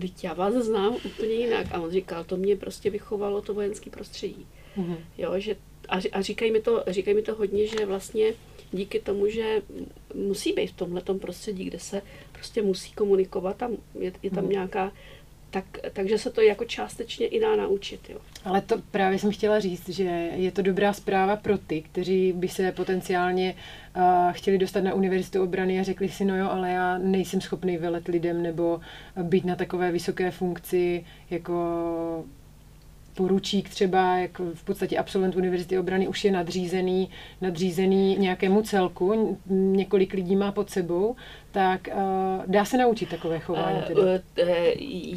B: Teď já vás znám úplně jinak. A on říkal, to mě prostě vychovalo to vojenské prostředí. Mm-hmm. Jo, že, a, a říkají, mi to, říkají mi to hodně, že vlastně díky tomu, že musí být v tomhle prostředí, kde se prostě musí komunikovat, tam je, je tam mm. nějaká tak, takže se to jako částečně i dá naučit. Jo.
A: Ale to právě jsem chtěla říct, že je to dobrá zpráva pro ty, kteří by se potenciálně uh, chtěli dostat na univerzitu obrany a řekli si, no jo, ale já nejsem schopný velet lidem nebo být na takové vysoké funkci jako poručík třeba, jak v podstatě absolvent univerzity obrany už je nadřízený, nadřízený nějakému celku, několik lidí má pod sebou, tak uh, dá se naučit takové chování? Teda? Uh, uh,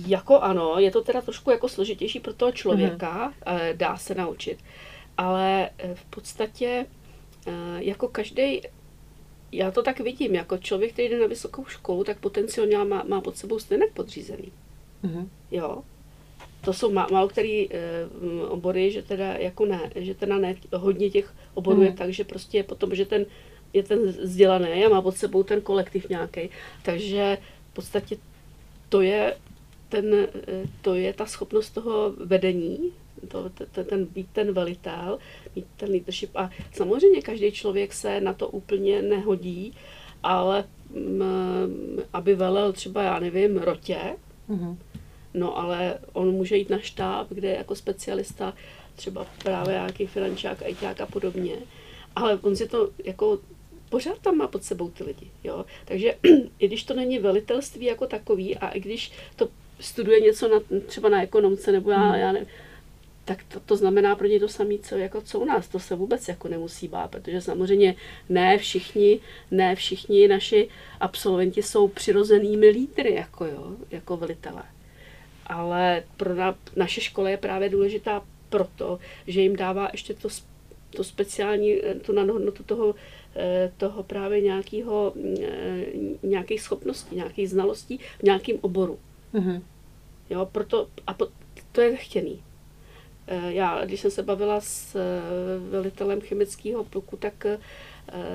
B: jako ano, je to teda trošku jako složitější pro toho člověka, uh-huh. uh, dá se naučit, ale v podstatě uh, jako každý já to tak vidím, jako člověk, který jde na vysokou školu, tak potenciálně má, má pod sebou stejně podřízený. Uh-huh. Jo, to jsou málo který e, obory, že teda jako ne, že teda ne, hodně těch oborů hmm. je tak, že prostě potom, že ten je ten vzdělaný a má pod sebou ten kolektiv nějaký. Takže v podstatě to je, ten, to je ta schopnost toho vedení, to, ten, ten být ten velitel, mít ten leadership. A samozřejmě každý člověk se na to úplně nehodí, ale m, mm, aby velel třeba, já nevím, rotě, mm-hmm No ale on může jít na štáb, kde je jako specialista třeba právě nějaký finančák, ajťák a podobně. Ale on si to jako pořád tam má pod sebou ty lidi. Jo? Takže i když to není velitelství jako takový a i když to studuje něco na, třeba na ekonomce nebo já, hmm. já nevím, tak to, to znamená pro ně to samé, co, jako, co u nás. To se vůbec jako nemusí bát, protože samozřejmě ne všichni, ne všichni naši absolventi jsou přirozenými lídry, jako, jo, jako velitelé. Ale pro na, naše škola je právě důležitá proto, že jim dává ještě to, to speciální, tu nadhodnotu toho, eh, toho právě nějakého, eh, nějakých schopností, nějakých znalostí v nějakém oboru. Mm-hmm. Jo, proto, a po, to je chtěný. Eh, já, když jsem se bavila s eh, velitelem chemického pluku, tak eh,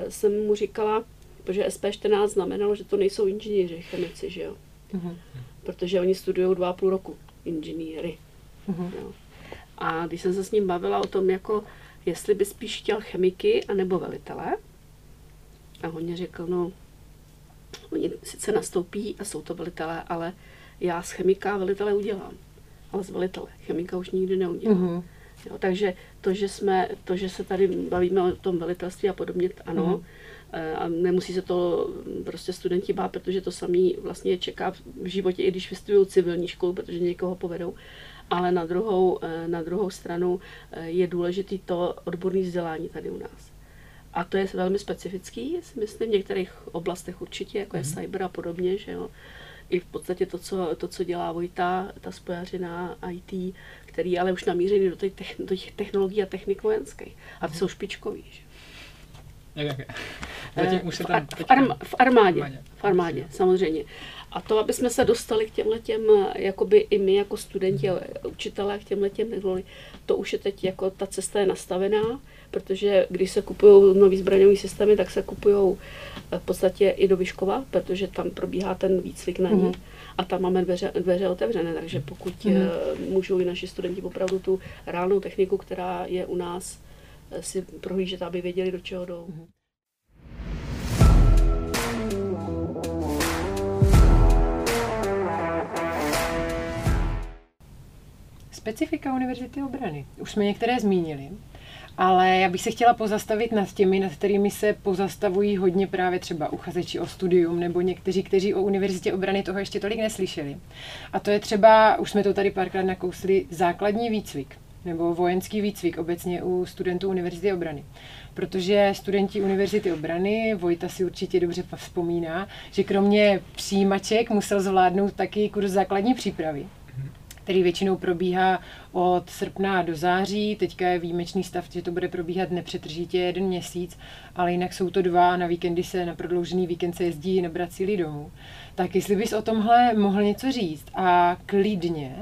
B: jsem mu říkala, protože SP14 znamenalo, že to nejsou inženýři, chemici, že jo. Uh-huh. Protože oni studují dva a půl roku inženýry. Uh-huh. Jo. A když jsem se s ním bavila o tom, jako jestli by spíš chtěl chemiky anebo velitele, a on mě řekl, no, oni sice nastoupí a jsou to velitelé, ale já z chemika velitele udělám ale z velitele. Chemika už nikdy neudělá. Mm-hmm. Jo, takže to že, jsme, to, že se tady bavíme o tom velitelství a podobně, ano, mm-hmm. a nemusí se to prostě studenti bát, protože to samý vlastně čeká v životě, i když vystudují civilní školu, protože někoho povedou. Ale na druhou, eh, na druhou stranu eh, je důležitý to odborné vzdělání tady u nás. A to je velmi specifický, si myslím, v některých oblastech určitě, jako je mm-hmm. cyber a podobně, že jo i v podstatě to, co, to, co dělá Vojta, ta spojařina IT, který ale už namířený do těch, do těch technologií a technik vojenských. A ty jsou špičkový. Že?
C: Jak, jak? Zatím už se tam
B: v, arm, v armádě, v armádě, samozřejmě. A to, aby jsme se dostali k těmhle těm, jakoby i my jako studenti a učitelé k těmhle těm to už je teď jako ta cesta je nastavená, protože když se kupují nový zbraňový systémy, tak se kupují v podstatě i do Vyškova, protože tam probíhá ten výcvik na ní. Mm-hmm. A tam máme dveře, dveře otevřené, takže pokud mm-hmm. můžou i naši studenti opravdu tu reálnou techniku, která je u nás, eh, si prohlížet, aby věděli, do čeho jdou. Mm-hmm.
A: Specifika Univerzity obrany. Už jsme některé zmínili. Ale já bych se chtěla pozastavit nad těmi, nad kterými se pozastavují hodně právě třeba uchazeči o studium nebo někteří, kteří o univerzitě obrany toho ještě tolik neslyšeli. A to je třeba, už jsme to tady párkrát nakousli, základní výcvik nebo vojenský výcvik obecně u studentů Univerzity obrany. Protože studenti Univerzity obrany, Vojta si určitě dobře vzpomíná, že kromě přijímaček musel zvládnout taky kurz základní přípravy který většinou probíhá od srpna do září. Teďka je výjimečný stav, že to bude probíhat nepřetržitě jeden měsíc, ale jinak jsou to dva. Na víkendy se, na prodloužený víkend se jezdí síly domů. Tak jestli bys o tomhle mohl něco říct a klidně,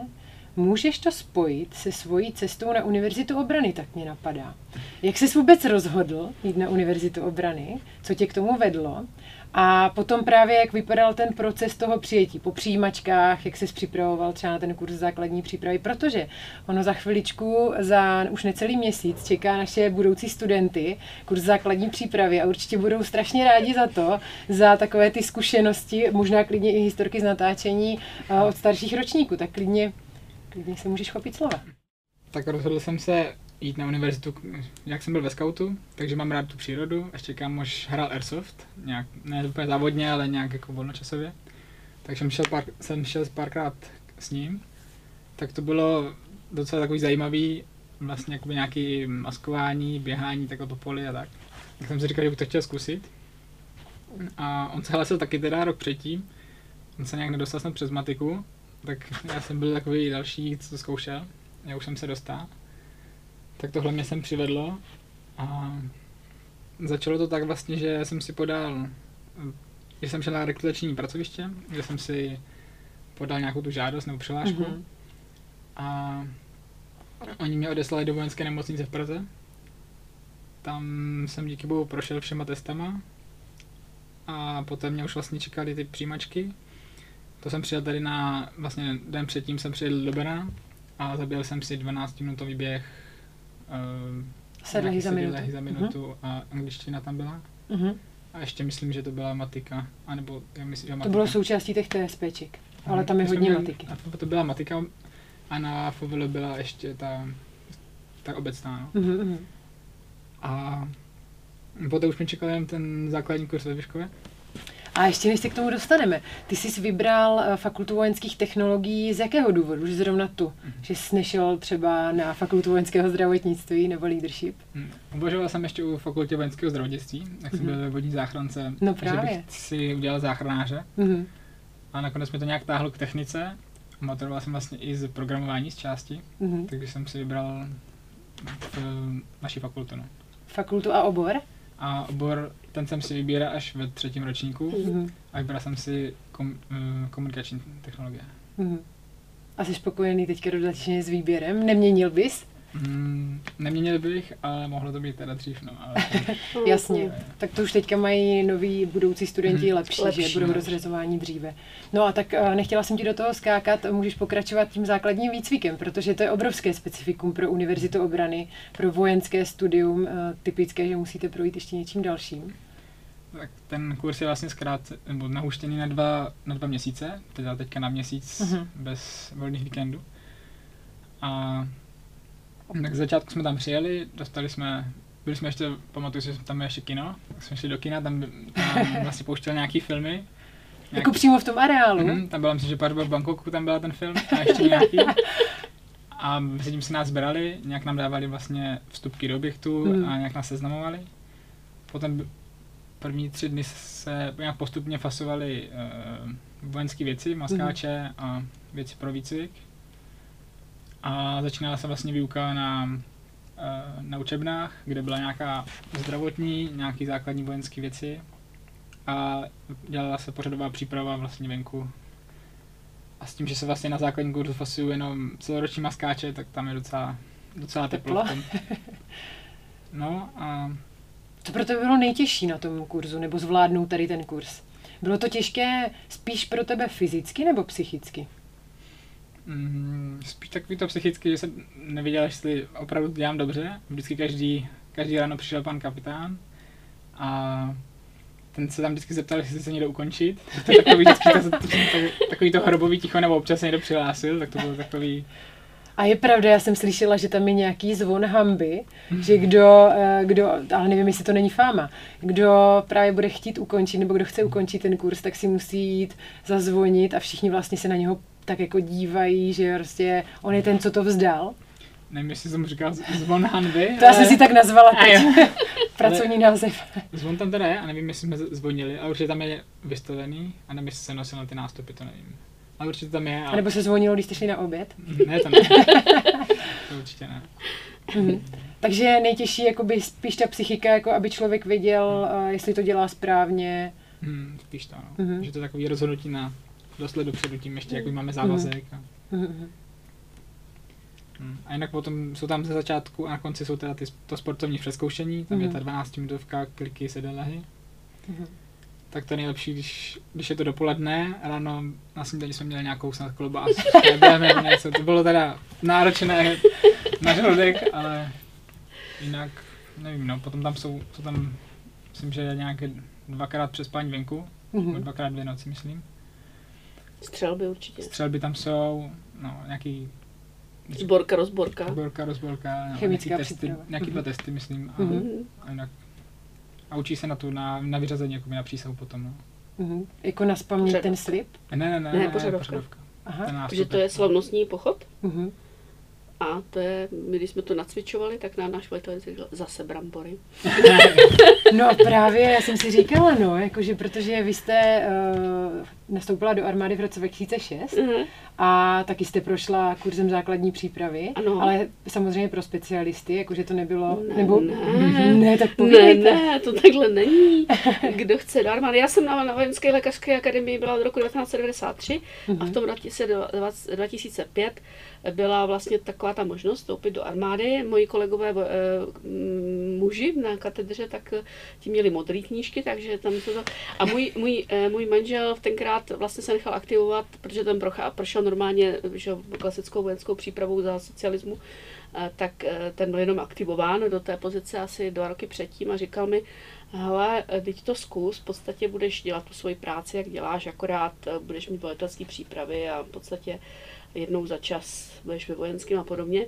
A: můžeš to spojit se svojí cestou na Univerzitu obrany, tak mě napadá. Jak jsi vůbec rozhodl jít na Univerzitu obrany? Co tě k tomu vedlo? A potom právě, jak vypadal ten proces toho přijetí po přijímačkách, jak se připravoval třeba na ten kurz základní přípravy, protože ono za chviličku, za už necelý měsíc čeká naše budoucí studenty kurz základní přípravy a určitě budou strašně rádi za to, za takové ty zkušenosti, možná klidně i historky z natáčení eh, od starších ročníků, tak klidně, klidně se můžeš chopit slova.
C: Tak rozhodl jsem se jít na univerzitu, jak jsem byl ve scoutu, takže mám rád tu přírodu. Ještě kámoš hrál Airsoft, nějak, ne úplně závodně, ale nějak jako volnočasově. Takže jsem šel, pár, jsem šel párkrát s ním. Tak to bylo docela takový zajímavý, vlastně jakoby nějaký maskování, běhání takhle po poli a tak. Tak jsem si říkal, že bych to chtěl zkusit. A on se hlasil taky teda rok předtím. On se nějak nedostal snad přes matiku, tak já jsem byl takový další, co to zkoušel. Já už jsem se dostal tak tohle mě sem přivedlo a začalo to tak vlastně, že jsem si podal, že jsem šel na rekrutační pracoviště, kde jsem si podal nějakou tu žádost nebo přihlášku mm-hmm. a oni mě odeslali do vojenské nemocnice v Praze. Tam jsem díky bohu prošel všema testama a potom mě už vlastně čekali ty přijímačky. To jsem přijel tady na, vlastně den předtím jsem přijel do Brna a zabil jsem si 12 minutový běh
A: Uh, sedlehy za minutu.
C: za minutu uh-huh. a angličtina tam byla. Uh-huh. A ještě myslím, že to byla matika, anebo já myslím, že matika.
A: To bylo součástí těch TSPček, ale mhm. tam je hodně matiky.
C: A to byla matika a na FOVL byla ještě ta, ta obecná. No. Uh-huh. A poté už mi čekal jen ten základní kurz ve Vyškově.
A: A ještě než se k tomu dostaneme, ty jsi vybral eh, fakultu vojenských technologií z jakého důvodu, že zrovna tu? Mm. Že jsi nešel třeba na fakultu vojenského zdravotnictví nebo leadership?
C: Mm. Uvažoval jsem ještě u fakultě vojenského zdravotnictví, jak jsem mm. byl vodní záchrance,
A: no
C: právě. že bych si udělal záchranáře. Mm. A nakonec mi to nějak táhlo k technice. Maturoval jsem vlastně i z programování z části, mm. takže jsem si vybral v naší fakultu. No.
A: Fakultu a obor?
C: A obor, ten jsem si vybíral až ve třetím ročníku mm-hmm. a vybral jsem si kom, uh, komunikační technologie. Mm-hmm.
A: A jsi spokojený teďka dodatečně s výběrem? Neměnil bys?
C: Mm, neměnil bych, ale mohlo to být teda dřív, no. Ale
A: Jasně, tak to už teďka mají noví budoucí studenti mm, lepší, lepší, že budou no. rozřazování dříve. No a tak uh, nechtěla jsem ti do toho skákat, můžeš pokračovat tím základním výcvikem, protože to je obrovské specifikum pro Univerzitu obrany, pro vojenské studium, uh, typické, že musíte projít ještě něčím dalším.
C: Tak ten kurz je vlastně zkrát, nebo nahuštěný na dva, na dva měsíce, teda teďka na měsíc uh-huh. bez volných víkendů. A tak z začátku jsme tam přijeli, dostali jsme, byli jsme ještě, pamatuju si, že tam je ještě kino, tak jsme šli do kina, tam, tam vlastně pouštěli nějaký filmy. Nějaký,
A: jako přímo v tom areálu?
C: Mm, tam byla, myslím, že pár v Bangkoku, tam byl ten film a ještě nějaký. A mezi tím se nás brali, nějak nám dávali vlastně vstupky do objektu mm. a nějak nás seznamovali. Potom první tři dny se nějak postupně fasovali uh, vojenské věci, maskáče mm. a věci pro výcvik a začínala se vlastně výuka na, eh, na učebnách, kde byla nějaká zdravotní, nějaký základní vojenské věci a dělala se pořadová příprava vlastně venku. A s tím, že se vlastně na základní kurzu fasují jenom celoroční maskáče, tak tam je docela, docela teplo. teplo. No a...
A: Co pro tebe bylo nejtěžší na tom kurzu, nebo zvládnout tady ten kurz? Bylo to těžké spíš pro tebe fyzicky nebo psychicky?
C: Mm, spíš takový to psychicky, že jsem nevěděl, jestli opravdu dělám dobře. Vždycky každý, každý ráno přišel pan kapitán a ten se tam vždycky zeptal, jestli se někdo ukončit. To je takový, vždycky to, to, to, takový to hrobový ticho, nebo občas se někdo přihlásil, tak to bylo takový...
A: A je pravda, já jsem slyšela, že tam je nějaký zvon hamby, že kdo, eh, kdo, ale nevím, jestli to není fáma, kdo právě bude chtít ukončit, nebo kdo chce ukončit ten kurz, tak si musí jít zazvonit a všichni vlastně se na něho tak jako dívají, že prostě on je ten, co to vzdal.
C: Nevím, jestli jsem říkal zvon hanby.
A: To ale... jsem si tak nazvala teď. Pracovní název.
C: Zvon tam teda je a nevím, jestli jsme zvonili, ale určitě tam je vystavený a nevím, jestli se nosil na ty nástupy, to nevím. Ale určitě tam je.
A: A nebo se zvonilo, když jste šli na oběd?
C: Ne, to ne. to určitě ne.
A: Mm-hmm. Takže nejtěžší jakoby spíš ta psychika, jako aby člověk věděl, uh, jestli to dělá správně.
C: Hmm, spíš to, no. Mm-hmm. Že to je takový rozhodnutí na dost let dopředu, tím ještě jako máme závazek. A... Mm-hmm. A jinak potom jsou tam ze začátku a na konci jsou teda ty, to sportovní přeskoušení, tam mm-hmm. je ta 12 minutovka, kliky, sedelehy. Mm-hmm. Tak to je nejlepší, když, když je to dopoledne, ráno na snídani jsme měli nějakou snad klobásu, něco, to bylo teda náročné na žaludek, ale jinak, nevím, no, potom tam jsou, jsou tam, myslím, že nějaké dvakrát přespání venku, mm-hmm. dvakrát dvě noci, myslím.
B: Střelby určitě.
C: Střelby tam jsou, no, nějaký...
B: Zborka, rozborka.
C: Zborka, rozborka,
A: no, Chemická
C: nějaký, testy, nějaký dva mhm. testy, myslím. A, mm-hmm. a, jinak, a učí se na tu, na, na vyřazení, jako na přísahu potom, no.
A: Mm-hmm. Jako na spaměť ten slib?
C: Ne, ne, ne, ne, ne pořadovka. pořadovka.
B: Aha. Protože to je slavnostní pochod? Mm-hmm. A to je, my když jsme to nacvičovali, tak nám náš velitel řekl zase brambory.
A: no právě, já jsem si říkala, no, jakože protože vy jste uh, nastoupila do armády v roce 2006 uh-huh. a taky jste prošla kurzem základní přípravy,
B: ano.
A: ale samozřejmě pro specialisty, jakože to nebylo,
B: ne,
A: nebo
B: ne,
A: ne, tak
B: ne, ne, to takhle není. Kdo chce do armády? Já jsem na, na vojenské lékařské akademii byla od roku 1993 uh-huh. a v tom roce 2005 byla vlastně taková ta možnost vstoupit do armády. Moji kolegové e, muži na katedře tak ti měli modré knížky, takže tam to... A můj, můj, e, můj manžel v tenkrát vlastně se nechal aktivovat, protože ten prochá, prošel normálně že, klasickou vojenskou přípravou za socialismu, e, tak e, ten byl jenom aktivován do té pozice asi dva roky předtím a říkal mi, hele, teď to zkus, v podstatě budeš dělat tu svoji práci, jak děláš, akorát budeš mít velitelské přípravy a v podstatě jednou za čas budeš ve vojenském a podobně.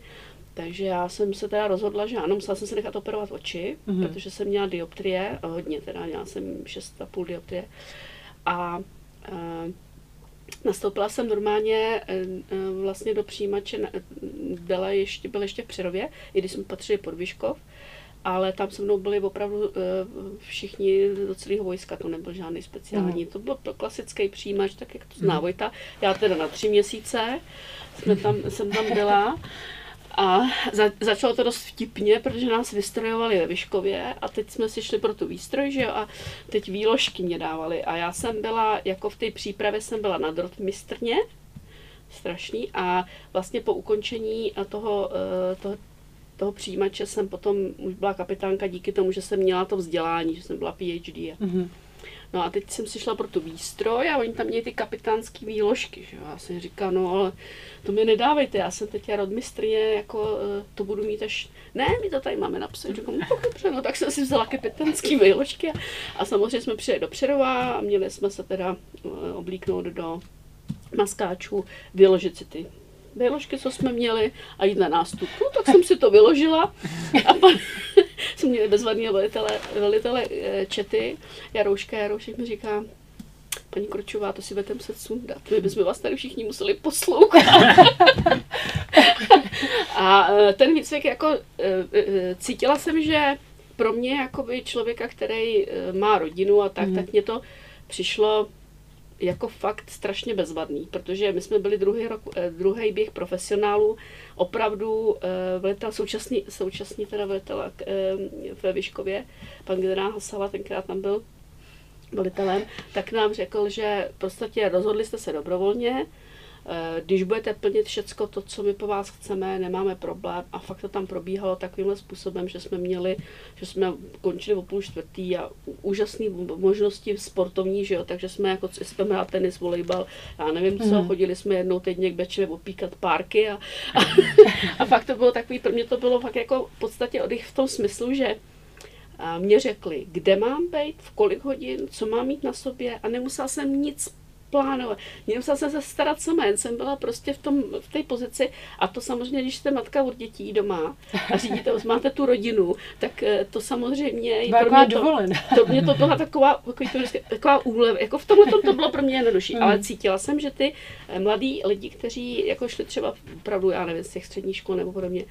B: Takže já jsem se teda rozhodla, že ano, musela jsem se nechat operovat oči, mm-hmm. protože jsem měla dioptrie, hodně teda, měla jsem 6,5 dioptrie. A nastoupila jsem normálně vlastně do přijímače, byla ještě, byla ještě v Přerově, i když jsme patřili pod Vyškov, ale tam se mnou byli opravdu všichni do celého vojska, to nebyl žádný speciální. Mm. To byl klasický přijímač, tak jak to zná mm. Vojta. Já teda na tři měsíce jsme tam, jsem tam byla. A za, začalo to dost vtipně, protože nás vystrojovali ve Vyškově a teď jsme si šli pro tu výstroj, že jo, a teď výložky mě dávali. A já jsem byla, jako v té přípravě jsem byla na drotmistrně, strašný, a vlastně po ukončení toho, eh, toho, toho přijímače jsem potom už byla kapitánka díky tomu, že jsem měla to vzdělání, že jsem byla PhD. Mm-hmm. No a teď jsem si šla pro tu výstroj a oni tam měli ty kapitánské výložky, že jo. Já jsem říkala, no ale to mi nedávejte, já jsem teď rodmistrně, jako eh, to budu mít až, ne, my to tady máme napsat, říkám, no dobře, no tak jsem si vzala kapitánské výložky a, a samozřejmě jsme přijeli do Přerova a měli jsme se teda eh, oblíknout do maskáčů, vyložit si ty výložky, co jsme měli a jít na nástup. No, tak jsem si to vyložila a pan, jsme měli bezvadného velitele, velitele eh, čety, Jarouška, Jaroušek mi říká, paní Kročová, to si budete muset sundat. My bychom vás tady všichni museli poslouchat. a eh, ten výcvik jako eh, cítila jsem, že pro mě jakoby člověka, který má rodinu a tak, mm. tak mě to přišlo jako fakt strašně bezvadný, protože my jsme byli druhý, rok, eh, druhý běh profesionálů, opravdu eh, velitel, současný, současný teda velitel eh, ve Vyškově, pan generál Hasala, tenkrát tam byl velitelem, tak nám řekl, že v podstatě rozhodli jste se dobrovolně, když budete plnit všecko to, co my po vás chceme, nemáme problém. A fakt to tam probíhalo takovým způsobem, že jsme měli, že jsme končili o půl čtvrtý a úžasné možnosti sportovní, že jo, takže jsme jako jsme hrát tenis, volejbal, já nevím co, mm. chodili jsme jednou týdně k Bečevě opíkat párky a, a, a, fakt to bylo takový, pro mě to bylo fakt jako v podstatě oddych v tom smyslu, že a mě řekli, kde mám být, v kolik hodin, co mám mít na sobě a nemusela jsem nic plánovat. Nemusela jsem se starat sama, jen jsem byla prostě v, tom, v té pozici a to samozřejmě, když jste matka od dětí doma a řídíte, máte tu rodinu, tak eh, to samozřejmě...
A: Byla pro mě to,
B: to, mě to byla taková, taková úlev, jako v tomhle to bylo pro mě jednodušší, mm. ale cítila jsem, že ty eh, mladí lidi, kteří jako šli třeba opravdu, já nevím, z těch středních škol nebo podobně,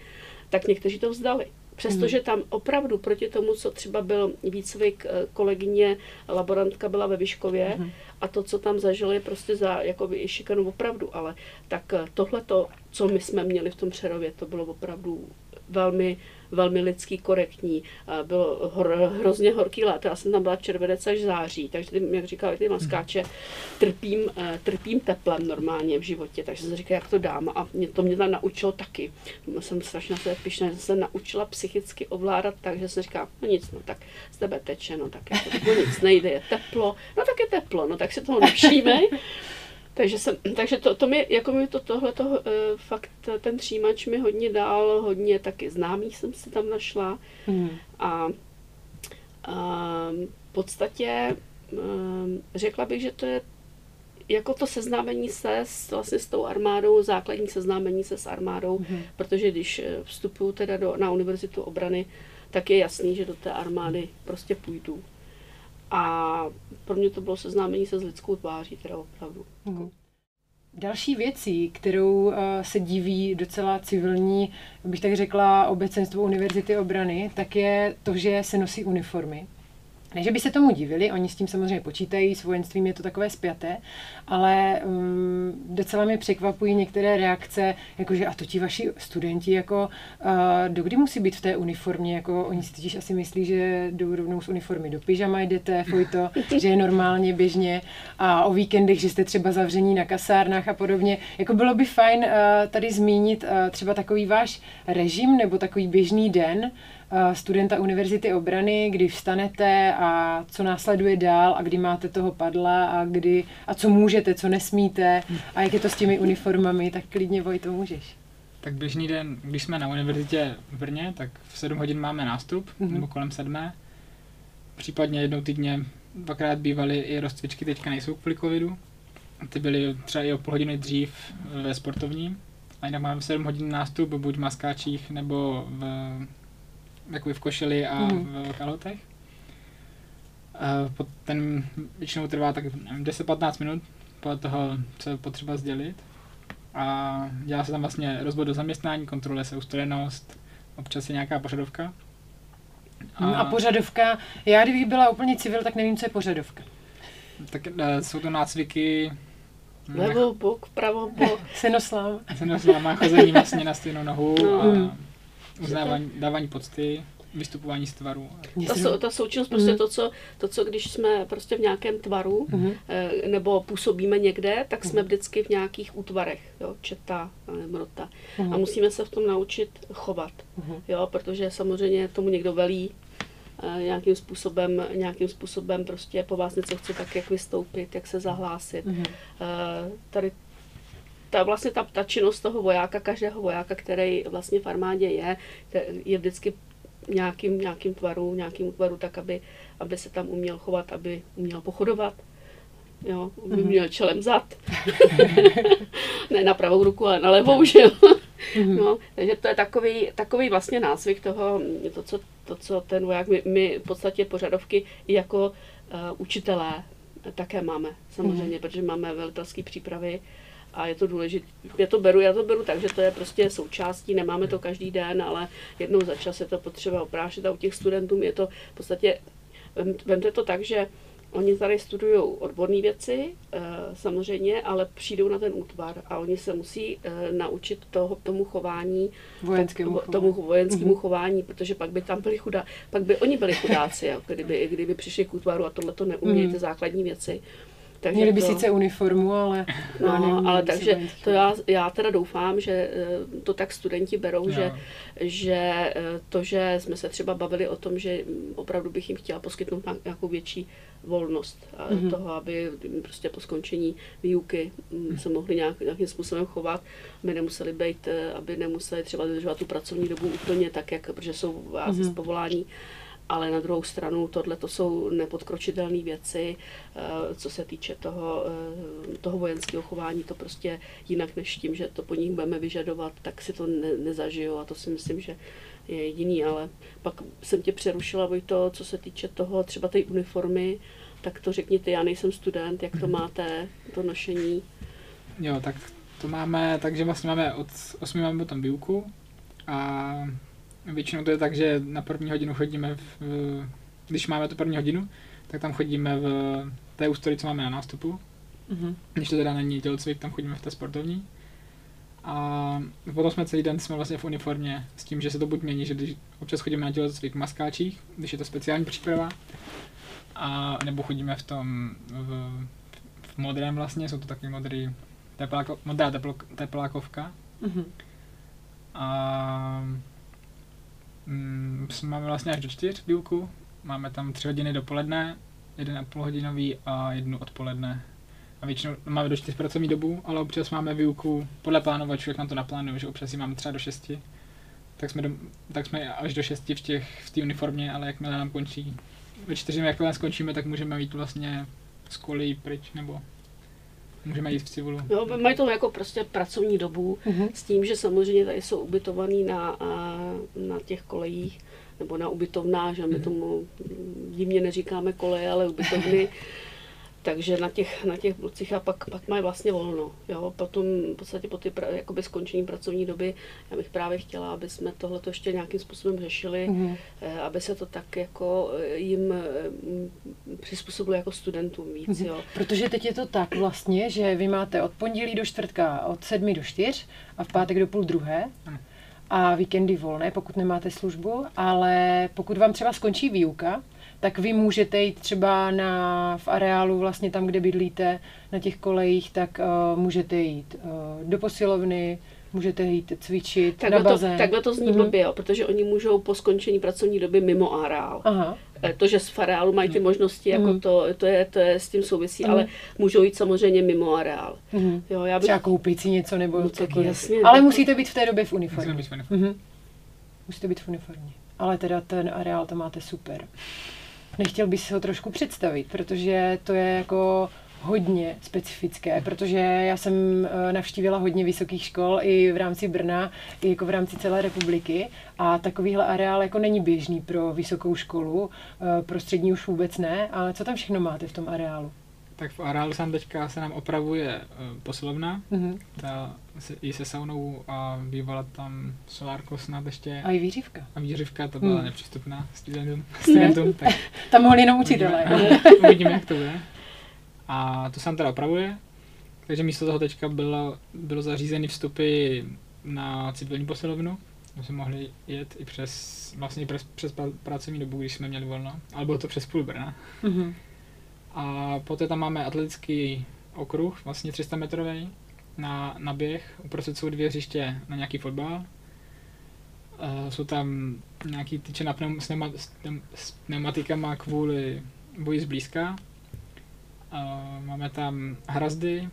B: tak někteří to vzdali. Přestože tam opravdu proti tomu, co třeba byl výcvik eh, kolegyně, laborantka byla ve Vyškově mm. a to, co tam zažili, prostě za jakoby šikanu opravdu, ale tak eh, tohle to, co my jsme měli v tom Přerově, to bylo opravdu velmi velmi lidský, korektní. Bylo hor, hrozně horký léto, já jsem tam byla červenec až září, takže ty, jak říkali ty maskáče, trpím, eh, trpím teplem normálně v životě, takže jsem říkala, jak to dám a mě, to mě tam naučilo taky. Jsem strašně se pišná, že jsem se naučila psychicky ovládat tak, že jsem říkala, no nic, no tak z tebe teče, no tak jako, no nic nejde, je teplo, no tak je teplo, no tak si toho nevšímej. Takže, jsem, takže to, to mi, jako mi to tohle, to, uh, fakt ten třímač mi hodně dal, hodně taky známých jsem si tam našla. Hmm. A, a v podstatě um, řekla bych, že to je jako to seznámení se s, vlastně s tou armádou, základní seznámení se s armádou, hmm. protože když eh, vstupuju teda do, na univerzitu obrany, tak je jasný, že do té armády prostě půjdu. A pro mě to bylo seznámení se s lidskou tváří, teda opravdu. Mm.
A: Další věcí, kterou uh, se diví docela civilní, bych tak řekla, obecenstvo Univerzity obrany, tak je to, že se nosí uniformy. Ne, že by se tomu divili, oni s tím samozřejmě počítají, s vojenstvím je to takové spjaté, ale um, docela mě překvapují některé reakce, jakože a to ti vaši studenti, jako uh, dokdy musí být v té uniformě, jako oni si totiž asi myslí, že jdou rovnou z uniformy do pyžama jdete, fojto, že je normálně běžně a o víkendech, že jste třeba zavření na kasárnách a podobně. Jako bylo by fajn uh, tady zmínit uh, třeba takový váš režim nebo takový běžný den, studenta Univerzity obrany, kdy vstanete a co následuje dál a kdy máte toho padla a kdy a co můžete, co nesmíte a jak je to s těmi uniformami, tak klidně to můžeš.
C: Tak běžný den, když jsme na univerzitě v Brně, tak v 7 hodin máme nástup, mm-hmm. nebo kolem sedmé. Případně jednou týdně dvakrát bývaly i rozcvičky, teďka nejsou kvůli covidu. Ty byly třeba i o půl hodiny dřív ve sportovním. A jinak máme v 7 hodin nástup buď v maskáčích nebo v jakoby v košili a mm. v kalhotech. Uh, ten většinou trvá tak 10-15 minut podle toho, co je potřeba sdělit. A dělá se tam vlastně rozbor do zaměstnání, kontroluje se ustojenost, občas je nějaká pořadovka.
A: A, a pořadovka, já kdybych byla úplně civil, tak nevím, co je pořadovka.
C: Tak uh, jsou to nácviky,
B: Levou bok, pravou bok.
A: Senoslám.
C: Senoslám má chození vlastně na stejnou nohu no. a uznávání, dávání pocty vystupování z tvaru.
B: Ta, sou, ta součinnost, prostě mm. to, co, to, co když jsme prostě v nějakém tvaru mm. nebo působíme někde, tak jsme mm. vždycky v nějakých útvarech, jo, četa nebo rota. Mm. A musíme se v tom naučit chovat, mm. jo, protože samozřejmě tomu někdo velí, eh, nějakým způsobem, nějakým způsobem prostě po vás něco chce tak, jak vystoupit, jak se zahlásit. Mm. Tady ta, vlastně ta, ta činnost toho vojáka, každého vojáka, který vlastně v armádě je, je vždycky nějakým, nějakým tvaru, nějakým tvaru, tak aby, aby se tam uměl chovat, aby uměl pochodovat, jo, aby mm-hmm. měl čelem zad. ne na pravou ruku, ale na levou, že jo. Mm-hmm. no, takže to je takový, takový vlastně nácvik toho, to, co, to, co ten voják, my, my v podstatě pořadovky jako uh, učitelé také máme, samozřejmě, mm-hmm. protože máme velitelské přípravy, a je to důležité. Já to beru, já to beru tak, že to je prostě součástí, nemáme to každý den, ale jednou za čas je to potřeba oprášit a u těch studentů je to v podstatě, vemte to tak, že Oni tady studují odborné věci, eh, samozřejmě, ale přijdou na ten útvar a oni se musí eh, naučit toho, tomu chování,
A: vojenskému
B: tomu vojenskému mm-hmm. chování, protože pak by tam byli chudá, pak by oni byli chudáci, jo, kdyby, kdyby přišli k útvaru a tohle to neumějí, mm-hmm. ty základní věci.
A: Takže Měli by to... sice uniformu, ale...
B: No, nevím, ale takže to já, já teda doufám, že eh, to tak studenti berou, že, že eh, to, že jsme se třeba bavili o tom, že opravdu bych jim chtěla poskytnout nějakou větší volnost mm-hmm. toho, aby prostě po skončení výuky mm, se mohli nějak, nějakým způsobem chovat, aby nemuseli být, aby nemuseli třeba dodržovat tu pracovní dobu úplně tak, jak, protože jsou mm-hmm. z povolání ale na druhou stranu tohle to jsou nepodkročitelné věci, eh, co se týče toho, eh, toho vojenského chování, to prostě jinak než tím, že to po nich budeme vyžadovat, tak si to ne, nezažiju a to si myslím, že je jediný, ale pak jsem tě přerušila, to, co se týče toho třeba té uniformy, tak to řekněte, já nejsem student, jak to máte, to nošení?
C: Jo, tak to máme, takže vlastně máme od 8 máme potom výuku a Většinou to je tak, že na první hodinu chodíme, v, když máme tu první hodinu, tak tam chodíme v té ústroji, co máme na nástupu. Mm-hmm. Když to teda není tělocvik, tam chodíme v té sportovní. A potom jsme celý den jsme vlastně v uniformě s tím, že se to buď mění, že když občas chodíme na tělocvik v maskáčích, když je to speciální příprava, a nebo chodíme v tom v, v modrém vlastně, jsou to taky modrý tepláko, modrá teplo, teplákovka. Mm-hmm. A mm, máme vlastně až do čtyř výuku. Máme tam tři hodiny dopoledne, jeden a půl hodinový a jednu odpoledne. A většinou máme do čtyř pracovní dobu, ale občas máme výuku podle plánovačů, jak nám to naplánuje, že občas ji máme třeba do šesti. Tak jsme, do, tak jsme až do šesti v těch v té uniformě, ale jakmile nám končí, ve čtyři jakmile skončíme, tak můžeme jít vlastně z kolí pryč, nebo Můžeme jít v civulu.
B: Jo, mají to jako prostě pracovní dobu uh-huh. s tím, že samozřejmě tady jsou ubytovaný na, na těch kolejích nebo na ubytovnách, že my mhm. tomu divně neříkáme koleje, ale ubytovny. takže na těch, na těch blocích a pak, pak mají vlastně volno. Jo? Potom v podstatě po ty pra, jakoby skončení pracovní doby, já bych právě chtěla, aby jsme tohle ještě nějakým způsobem řešili, mm-hmm. aby se to tak jako eh, jim eh, přizpůsobilo jako studentům víc. Mm-hmm. Jo?
A: Protože teď je to tak vlastně, že vy máte od pondělí do čtvrtka od sedmi do čtyř a v pátek do půl druhé. Mm a víkendy volné, pokud nemáte službu, ale pokud vám třeba skončí výuka, tak vy můžete jít třeba na, v areálu vlastně tam, kde bydlíte, na těch kolejích, tak uh, můžete jít uh, do posilovny, můžete jít cvičit takhle na bazén.
B: To, takhle to zní mm-hmm. blbě, jo, protože oni můžou po skončení pracovní doby mimo areál. Aha. Eh, to, že z areálu mají ty mhm. možnosti, jako mm. to, to, je, to je s tím souvisí, mm. ale můžou jít samozřejmě mimo areál.
A: Mm. Jo, já bych... Třeba koupit si něco nebo no, cokoliv. Jasně, ale tak... musíte být v té době v uniformě. Musíte být v uniformě. Mm. Musíte být v uniformě. Ale teda ten areál to máte super. Nechtěl bys ho trošku představit, protože to je jako hodně specifické, protože já jsem eh, navštívila hodně vysokých škol i v rámci Brna, i jako v rámci celé republiky a takovýhle areál jako není běžný pro vysokou školu, eh, pro střední už vůbec ne, ale co tam všechno máte v tom areálu?
C: Tak v areálu sám teďka se nám opravuje uh, posilovna, mm-hmm. ta se, i se saunou a bývala tam solárko snad ještě.
A: A i výřivka.
C: A výřivka, to byla hmm. nepřístupná studentům. studentům tak
A: tam mohli jenom učitelé.
C: Uvidíme, uvidíme, jak to bude. A to se nám teda opravuje, takže místo toho teďka bylo, bylo zařízeny vstupy na civilní posilovnu, jsme mohli jet i přes, vlastně přes, přes pracovní dobu, když jsme měli volno, ale bylo to přes půl Brna. Mm-hmm. A poté tam máme atletický okruh, vlastně 300 metrový, na, na běh, uprostřed jsou dvě hřiště na nějaký fotbal. Uh, jsou tam nějaký tyče na pneum, s, pneuma, s pneumatikama kvůli boji zblízka. Uh, máme tam hrazdy,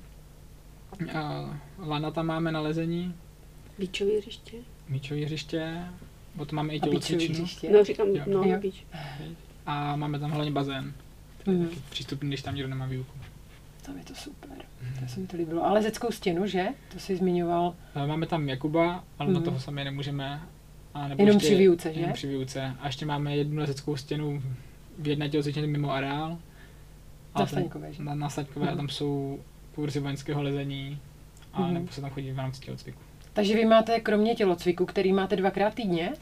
C: uh, lana tam máme na lezení.
B: Bíčové hřiště.
C: Míčové hřiště, potom máme i tělocvičnu.
B: No říkám, jo. no, jo.
C: A máme tam hlavně bazén, mm. přístupný, když tam někdo nemá výuku.
A: Tam je to super. To se mi to líbilo. Ale zeckou stěnu, že? To jsi zmiňoval.
C: Máme tam Jakuba, ale mm. na mhm. toho sami nemůžeme.
A: A nebo jenom při výuce, že?
C: Jenom při výuce. A ještě máme jednu lezeckou stěnu v jedné tělocvičně mimo areál.
A: Na Staňkové, že?
C: Na, na Staňkové mm. a tam jsou kurzy vojenského lezení a mm. nebo se tam chodí v rámci tělocviku.
A: Takže vy máte kromě tělocviku, který máte dvakrát týdně?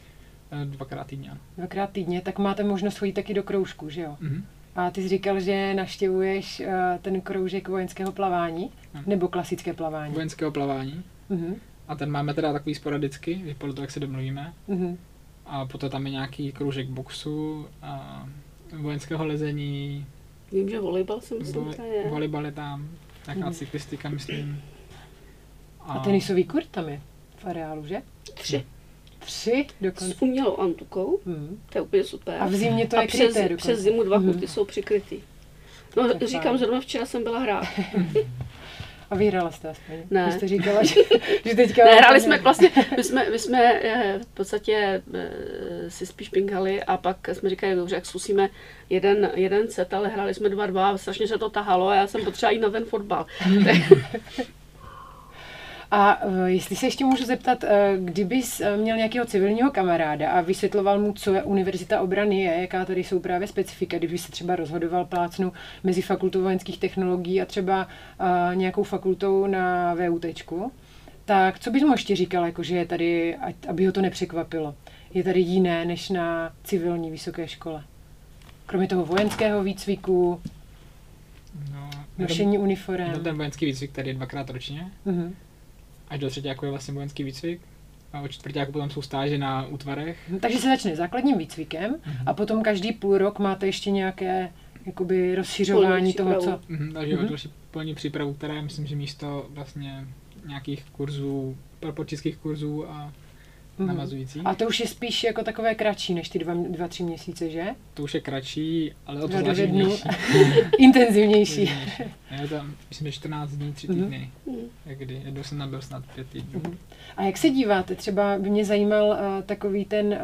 C: Eh, dvakrát týdně,
A: Dvakrát týdně, tak máte možnost chodit taky do kroužku, že jo? Mm-hmm. A ty jsi říkal, že naštěvuješ uh, ten kroužek vojenského plavání, no. nebo klasické plavání?
C: Vojenského plavání. Uh-huh. A ten máme teda takový sporadicky, podle toho, jak se domluvíme. Uh-huh. A potom tam je nějaký kroužek boxu, a vojenského lezení.
B: Vím, že volejbal jsem myslím,
C: vo- je. Volejbal je tam, nějaká uh-huh. cyklistika, myslím.
A: A, a tenisový kurt tam je v areálu, že?
B: Tři.
A: Tři dokonce.
B: S umělou antukou, hmm. to je úplně super.
A: A v zimě to
B: a
A: je
B: přes, kryté dokonce. přes zimu dva kurty hmm. jsou přikrytý. No tak říkám, zrovna včera jsem byla hrát.
A: A vyhrála jste aspoň?
B: Ne.
A: Vy jste říkala, že, že teďka...
B: Ne, hráli jsme vlastně, my jsme, my jsme eh, v podstatě eh, si spíš pingali a pak jsme říkali, dobře, jak zkusíme jeden, jeden set, ale hráli jsme dva dva a strašně se to tahalo a já jsem potřeba jít na ten fotbal.
A: A uh, jestli se ještě můžu zeptat, uh, kdybys uh, měl nějakého civilního kamaráda a vysvětloval mu, co je Univerzita obrany je, jaká tady jsou právě specifika, kdyby se třeba rozhodoval plácnu mezi fakultou vojenských technologií a třeba nějakou fakultou na VUT, tak co bys mu ještě říkal, jako, že je tady, aby ho to nepřekvapilo? Je tady jiné než na civilní vysoké škole? Kromě toho vojenského výcviku, no, nošení uniform.
C: Ten vojenský výcvik tady je dvakrát ročně. Uh-huh až do třetíku je vlastně vojenský výcvik. A od čtvrtíku potom jsou stáže na útvarech.
A: Takže se začne základním výcvikem mm-hmm. a potom každý půl rok máte ještě nějaké jakoby rozšiřování toho, co...
C: Mm-hmm, takže mm-hmm. další plní přípravu, která je, myslím, že místo vlastně nějakých kurzů, propočických kurzů a mm. navazující.
A: A to už je spíš jako takové kratší než ty dva, dva tři měsíce, že?
C: To už je kratší, ale o to
A: záživnější. Intenzivnější.
C: je tam, myslím, že 14 dní, 3 mhm. týdny. Mm. Kdy jednou jsem nabil snad 5 týdnů. Mm.
A: A jak se díváte? Třeba by mě zajímal uh, takový ten uh,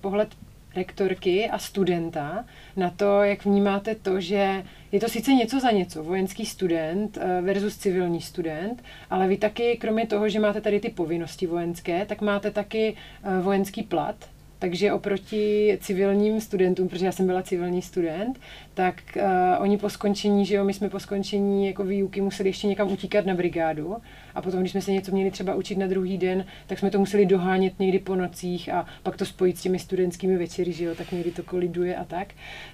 A: pohled rektorky a studenta na to, jak vnímáte to, že je to sice něco za něco, vojenský student eh, versus civilní student, ale vy taky, kromě toho, že máte tady ty povinnosti vojenské, tak máte taky eh, vojenský plat, takže oproti civilním studentům, protože já jsem byla civilní student, tak uh, oni po skončení, že jo, my jsme po skončení jako výuky museli ještě někam utíkat na brigádu a potom, když jsme se něco měli třeba učit na druhý den, tak jsme to museli dohánět někdy po nocích a pak to spojit s těmi studentskými večery, že jo, tak někdy to koliduje a tak.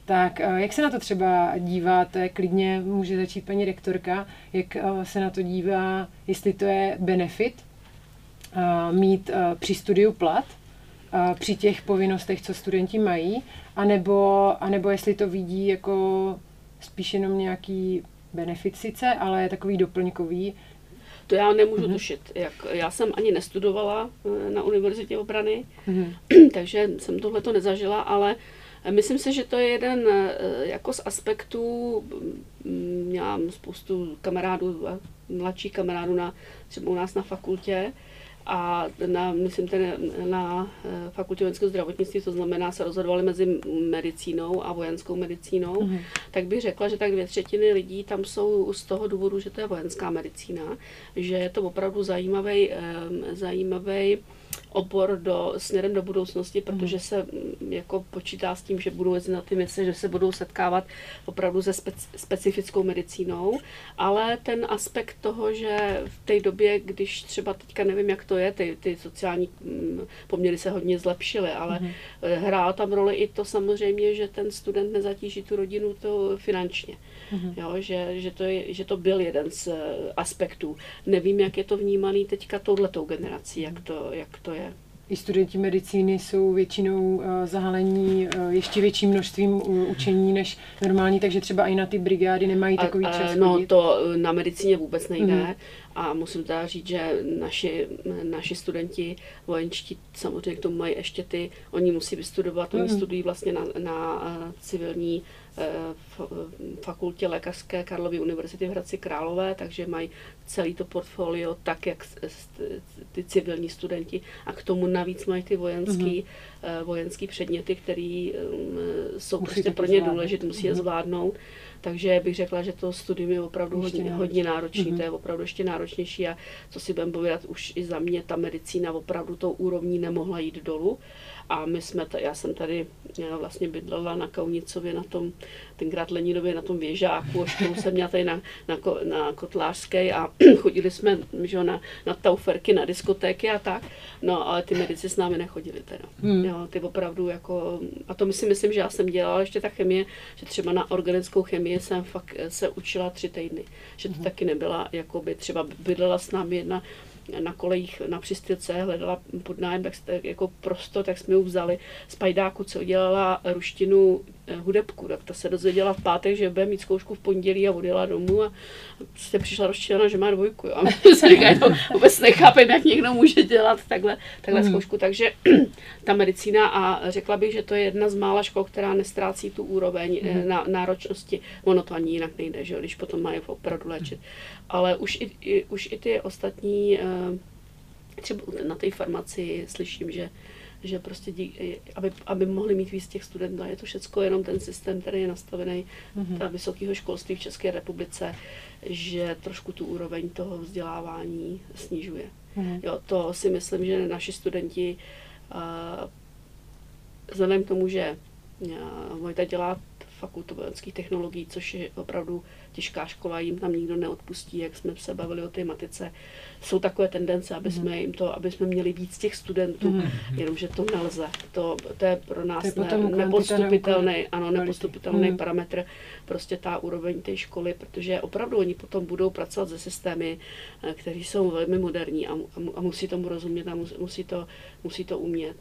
A: Tak uh, jak se na to třeba díváte, klidně může začít paní rektorka, jak uh, se na to dívá, jestli to je benefit, uh, mít uh, při studiu plat, při těch povinnostech, co studenti mají, anebo, anebo jestli to vidí jako spíš jenom nějaký benefit sice, ale takový doplňkový.
B: To já nemůžu mm-hmm. tušit. Jak, já jsem ani nestudovala eh, na univerzitě obrany, mm-hmm. takže jsem tohle to nezažila, ale myslím si, že to je jeden eh, jako z aspektů, mm, měla spoustu kamarádů, mladších kamarádů na, třeba u nás na fakultě, a na, myslím, ten, na eh, fakultě vojenského zdravotnictví, to znamená, se rozhodovali mezi medicínou a vojenskou medicínou, mm-hmm. tak bych řekla, že tak dvě třetiny lidí tam jsou z toho důvodu, že to je vojenská medicína, že je to opravdu zajímavý, zajímavý obor do, směrem do budoucnosti, protože mhm. se mm, jako počítá s tím, že budou jezdit na ty mise, že se budou setkávat opravdu se speci, specifickou medicínou, ale ten aspekt toho, že v té době, když třeba teďka nevím, jak to je, ty, ty sociální mm, poměry se hodně zlepšily, ale mm. hrál tam roli i to samozřejmě, že ten student nezatíží tu rodinu to finančně. Mm. Jo, že, že, to je, že to byl jeden z eh, aspektů. Nevím, jak je to vnímaný teďka touhletou generací, jak to, jak to je
A: i studenti medicíny jsou většinou uh, zahalení uh, ještě větším množstvím učení než normální, takže třeba i na ty brigády nemají takový a, čas.
B: No chodit. to na medicíně vůbec nejde. Mm. A musím teda říct, že naši, naši studenti vojenčtí samozřejmě k tomu mají ještě ty, oni musí vystudovat, mm. oni studují vlastně na, na civilní fakultě lékařské Karlovy univerzity v Hradci Králové, takže mají celý to portfolio tak, jak ty civilní studenti a k tomu navíc mají ty vojenský, mm-hmm. vojenský předměty, které um, jsou musí prostě pro ně důležité, musí je mhm. zvládnout. Takže bych řekla, že to studium je opravdu hodně, hodně náročné, mm-hmm. to je opravdu ještě náročnější a co si budeme povědat, už i za mě ta medicína opravdu tou úrovní nemohla jít dolů. A my jsme, t- já jsem tady já vlastně bydlela na Kaunicově, na tom, tenkrát Leninově, na tom věžáku, a školu jsem měla tady na, na, na Kotlářské a chodili jsme že, na, na tauferky, na diskotéky a tak, no ale ty medici s námi nechodili teda. Hmm. Jo, ty opravdu jako, a to si myslím, že já jsem dělala ještě ta chemie, že třeba na organickou chemii jsem fakt se učila tři týdny, že to hmm. taky nebyla, jako by třeba bydlela s námi jedna na kolejích na přistylce hledala podnájem, tak jako prosto, tak jsme ji vzali z pajdáku, co udělala ruštinu eh, hudebku. Tak ta se dozvěděla v pátek, že bude mít zkoušku v pondělí a odjela domů a jste přišla rozčilená, že má dvojku. Jo. A my se říká, to vůbec nechápem, jak někdo může dělat takhle, takhle mm. zkoušku. Takže ta medicína a řekla bych, že to je jedna z mála škol, která nestrácí tu úroveň mm. na, náročnosti. Ono to ani jinak nejde, že když potom mají opravdu léčit ale už i, i, už i ty ostatní, eh, třeba na té farmaci slyším, že že prostě dí, aby, aby mohli mít víc těch studentů. Je to všechno jenom ten systém, který je nastavený mm-hmm. na vysokého školství v České republice, že trošku tu úroveň toho vzdělávání snižuje. Mm-hmm. Jo, to si myslím, že naši studenti uh, vzhledem k tomu, že uh, Vojta dělá fakultu vojenských technologií, což je opravdu těžká škola, jim tam nikdo neodpustí, jak jsme se bavili o té matice. Jsou takové tendence, aby jsme jim to, aby jsme měli víc těch studentů, mm. jenomže to nelze. To, to je pro nás je ne, nepostupitelný, ano, nepostupitelný mm. parametr, prostě ta úroveň té školy, protože opravdu oni potom budou pracovat se systémy, eh, které jsou velmi moderní a, a musí tomu rozumět a musí to, musí to umět.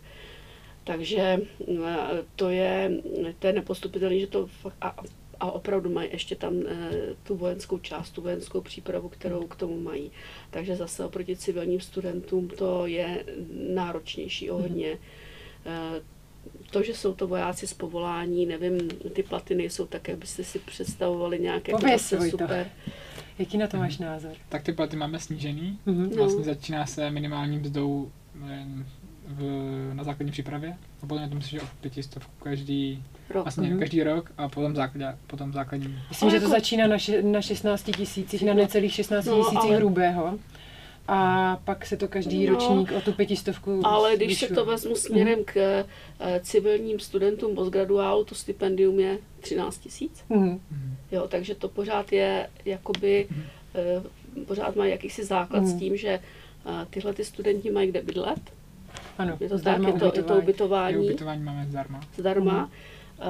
B: Takže eh, to je, to je nepostupitelné, že to fakt, a, a opravdu mají ještě tam e, tu vojenskou část, tu vojenskou přípravu, kterou k tomu mají. Takže zase oproti civilním studentům to je náročnější o mhm. hodně. E, to, že jsou to vojáci z povolání, nevím, ty platy nejsou tak, jak byste si představovali nějaké
A: prostě super. To. Jaký na to máš názor?
C: Tak ty platy máme snížený. Mm-hmm. Vlastně no. začíná se minimální mzdou v, na základní přípravě a potom je to myslím, že o pětistovku každý rok. Vlastně mm-hmm. každý rok a potom, základ, potom základní.
A: Myslím, že to jako... začíná na, še, na 16 tisících, na necelých 16 no, tisících ale... hrubého. A pak se to každý no, ročník o tu pětistovku
B: Ale když zvyšuje. se to vezmu směrem k uh, civilním studentům postgraduálu, to stipendium je 13 tisíc. Mm. Jo, takže to pořád je jakoby, uh, pořád mají jakýsi základ mm. s tím, že uh, tyhle ty studenti mají kde bydlet,
A: ano,
B: je to zdarma tak, je to, je to ubytování. Je
C: ubytování máme zdarma.
B: Zdarma. Mm.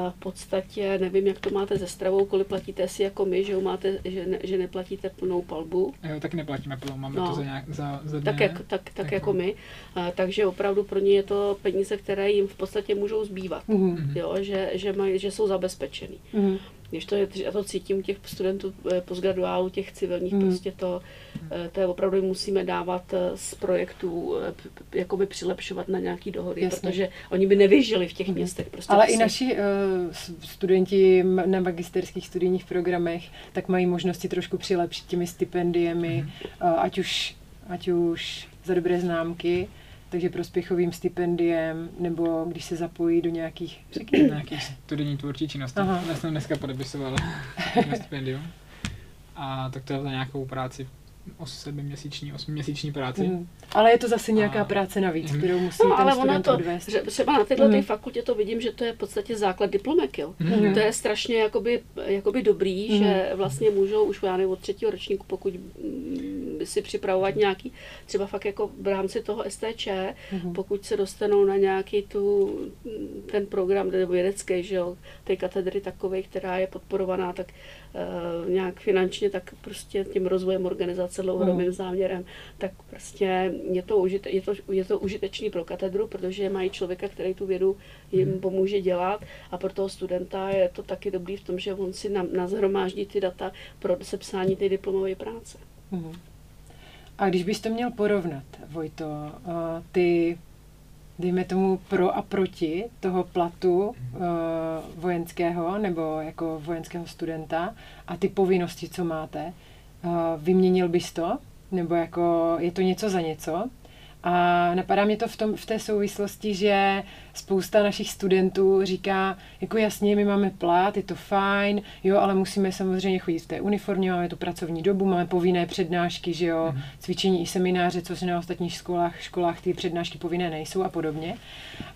B: V podstatě nevím, jak to máte se stravou, kolik platíte si jako my, že, máte, že, ne, že neplatíte plnou palbu.
C: Jo, tak neplatíme plnou, máme no, to za, nějak, za, za
B: Tak, jak, tak, tak jako, jako my. A, takže opravdu pro ně je to peníze, které jim v podstatě můžou zbývat. Mm. Jo, že, že, mají, že jsou zabezpečený. Mm. Když to já to cítím těch studentů eh, postgraduálu, těch civilních, mm. prostě to, eh, to je opravdu musíme dávat eh, z projektů, jakoby přilepšovat na nějaký dohody, Jasně. protože oni by nevyžili v těch mm. městech. Prostě
A: Ale i si... naši uh, studenti na magisterských studijních programech tak mají možnosti trošku přilepšit těmi stipendiemi, mm. uh, ať už ať už za dobré známky, takže prospěchovým stipendiem, nebo když se zapojí do nějakých,
C: řekněme, nějakých studijní tvůrčí činnosti. Já jsem dneska podepisoval stipendium. A tak to je za nějakou práci sedmiměsíční, osmiměsíční práci. Mm.
A: Ale je to zase nějaká a... práce navíc, mm. kterou musí no, ten ale student to, odvést.
B: Že třeba na této mm. fakultě to vidím, že to je v podstatě základ diplomek. Jo. Mm. To je strašně jakoby, jakoby dobrý, mm. že vlastně můžou už já nevím, od třetího ročníku, pokud si připravovat nějaký, třeba fakt jako v rámci toho STČ, mm. pokud se dostanou na nějaký tu, ten program nebo vědecký, že jo, té katedry takové, která je podporovaná, tak uh, nějak finančně, tak prostě tím rozvojem organizace dlouhodobým mm. záměrem, tak prostě je to, užite, je, to, je to užitečný pro katedru, protože mají člověka, který tu vědu jim mm. pomůže dělat a pro toho studenta je to taky dobrý v tom, že on si nazhromáždí ty data pro sepsání té diplomové práce. Mm.
A: A když bys to měl porovnat, Vojto, ty, dejme tomu pro a proti toho platu uh, vojenského nebo jako vojenského studenta a ty povinnosti, co máte, vyměnil bys to? Nebo jako je to něco za něco? A napadá mě to v, tom, v té souvislosti, že spousta našich studentů říká, jako jasně, my máme plat, je to fajn, jo, ale musíme samozřejmě chodit v té uniformě, máme tu pracovní dobu, máme povinné přednášky, že jo, mm. cvičení i semináře, což na ostatních školách, školách ty přednášky povinné nejsou a podobně.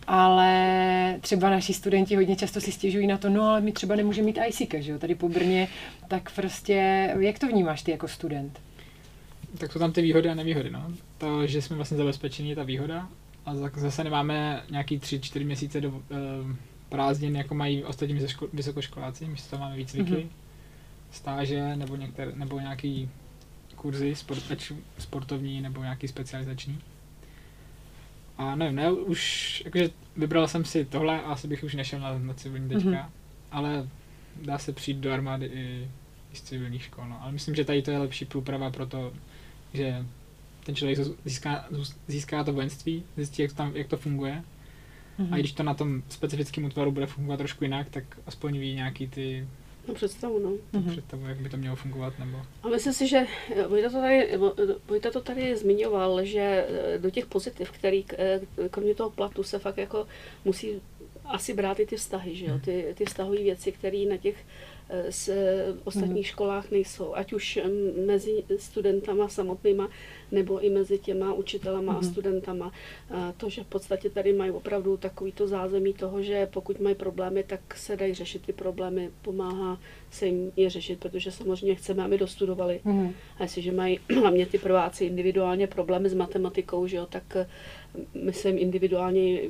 A: Ale třeba naši studenti hodně často si stěžují na to, no ale my třeba nemůžeme mít ICK, že jo, tady po Brně, tak prostě, jak to vnímáš ty jako student?
C: Tak jsou tam ty výhody a nevýhody. No. To, že jsme vlastně zabezpečení, je ta výhoda. A zase nemáme nějaký tři, čtyři měsíce do uh, prázdnin, jako mají ostatní vysokoškoláci. My tam máme výcviky, mm-hmm. stáže nebo, některé, nebo nějaký kurzy sport, sportovní nebo nějaký specializační. A nevím, ne, už jakože vybral jsem si tohle a asi bych už nešel na, na civilní teďka, mm-hmm. ale dá se přijít do armády i, i z civilních škol. No. Ale myslím, že tady to je lepší průprava pro to že ten člověk získá, získá to vojenství, zjistí, jak to, tam, jak to funguje. Mm-hmm. A mhm. když to na tom specifickém útvaru bude fungovat trošku jinak, tak aspoň ví nějaký ty
B: No představu, no.
C: Mm-hmm. Představu, jak by to mělo fungovat, nebo...
B: A myslím si, že Vojta to tady, Vojta to tady zmiňoval, že eh, do těch pozitiv, který eh, kromě toho platu se fakt jako musí asi brát i ty vztahy, že jo? Mhm. Ty, ty vztahové věci, které na těch z ostatních školách nejsou, ať už mezi studentama samotnýma, nebo i mezi těma učitelama mm-hmm. a mhm. studentama. To, že v podstatě tady mají opravdu takovýto zázemí toho, že pokud mají problémy, tak se dají řešit ty problémy, pomáhá se jim je řešit, protože samozřejmě chceme, aby dostudovali. Mm-hmm. A jestliže mají hlavně ty prváci individuálně problémy s matematikou, že jo, tak my se jim individuálně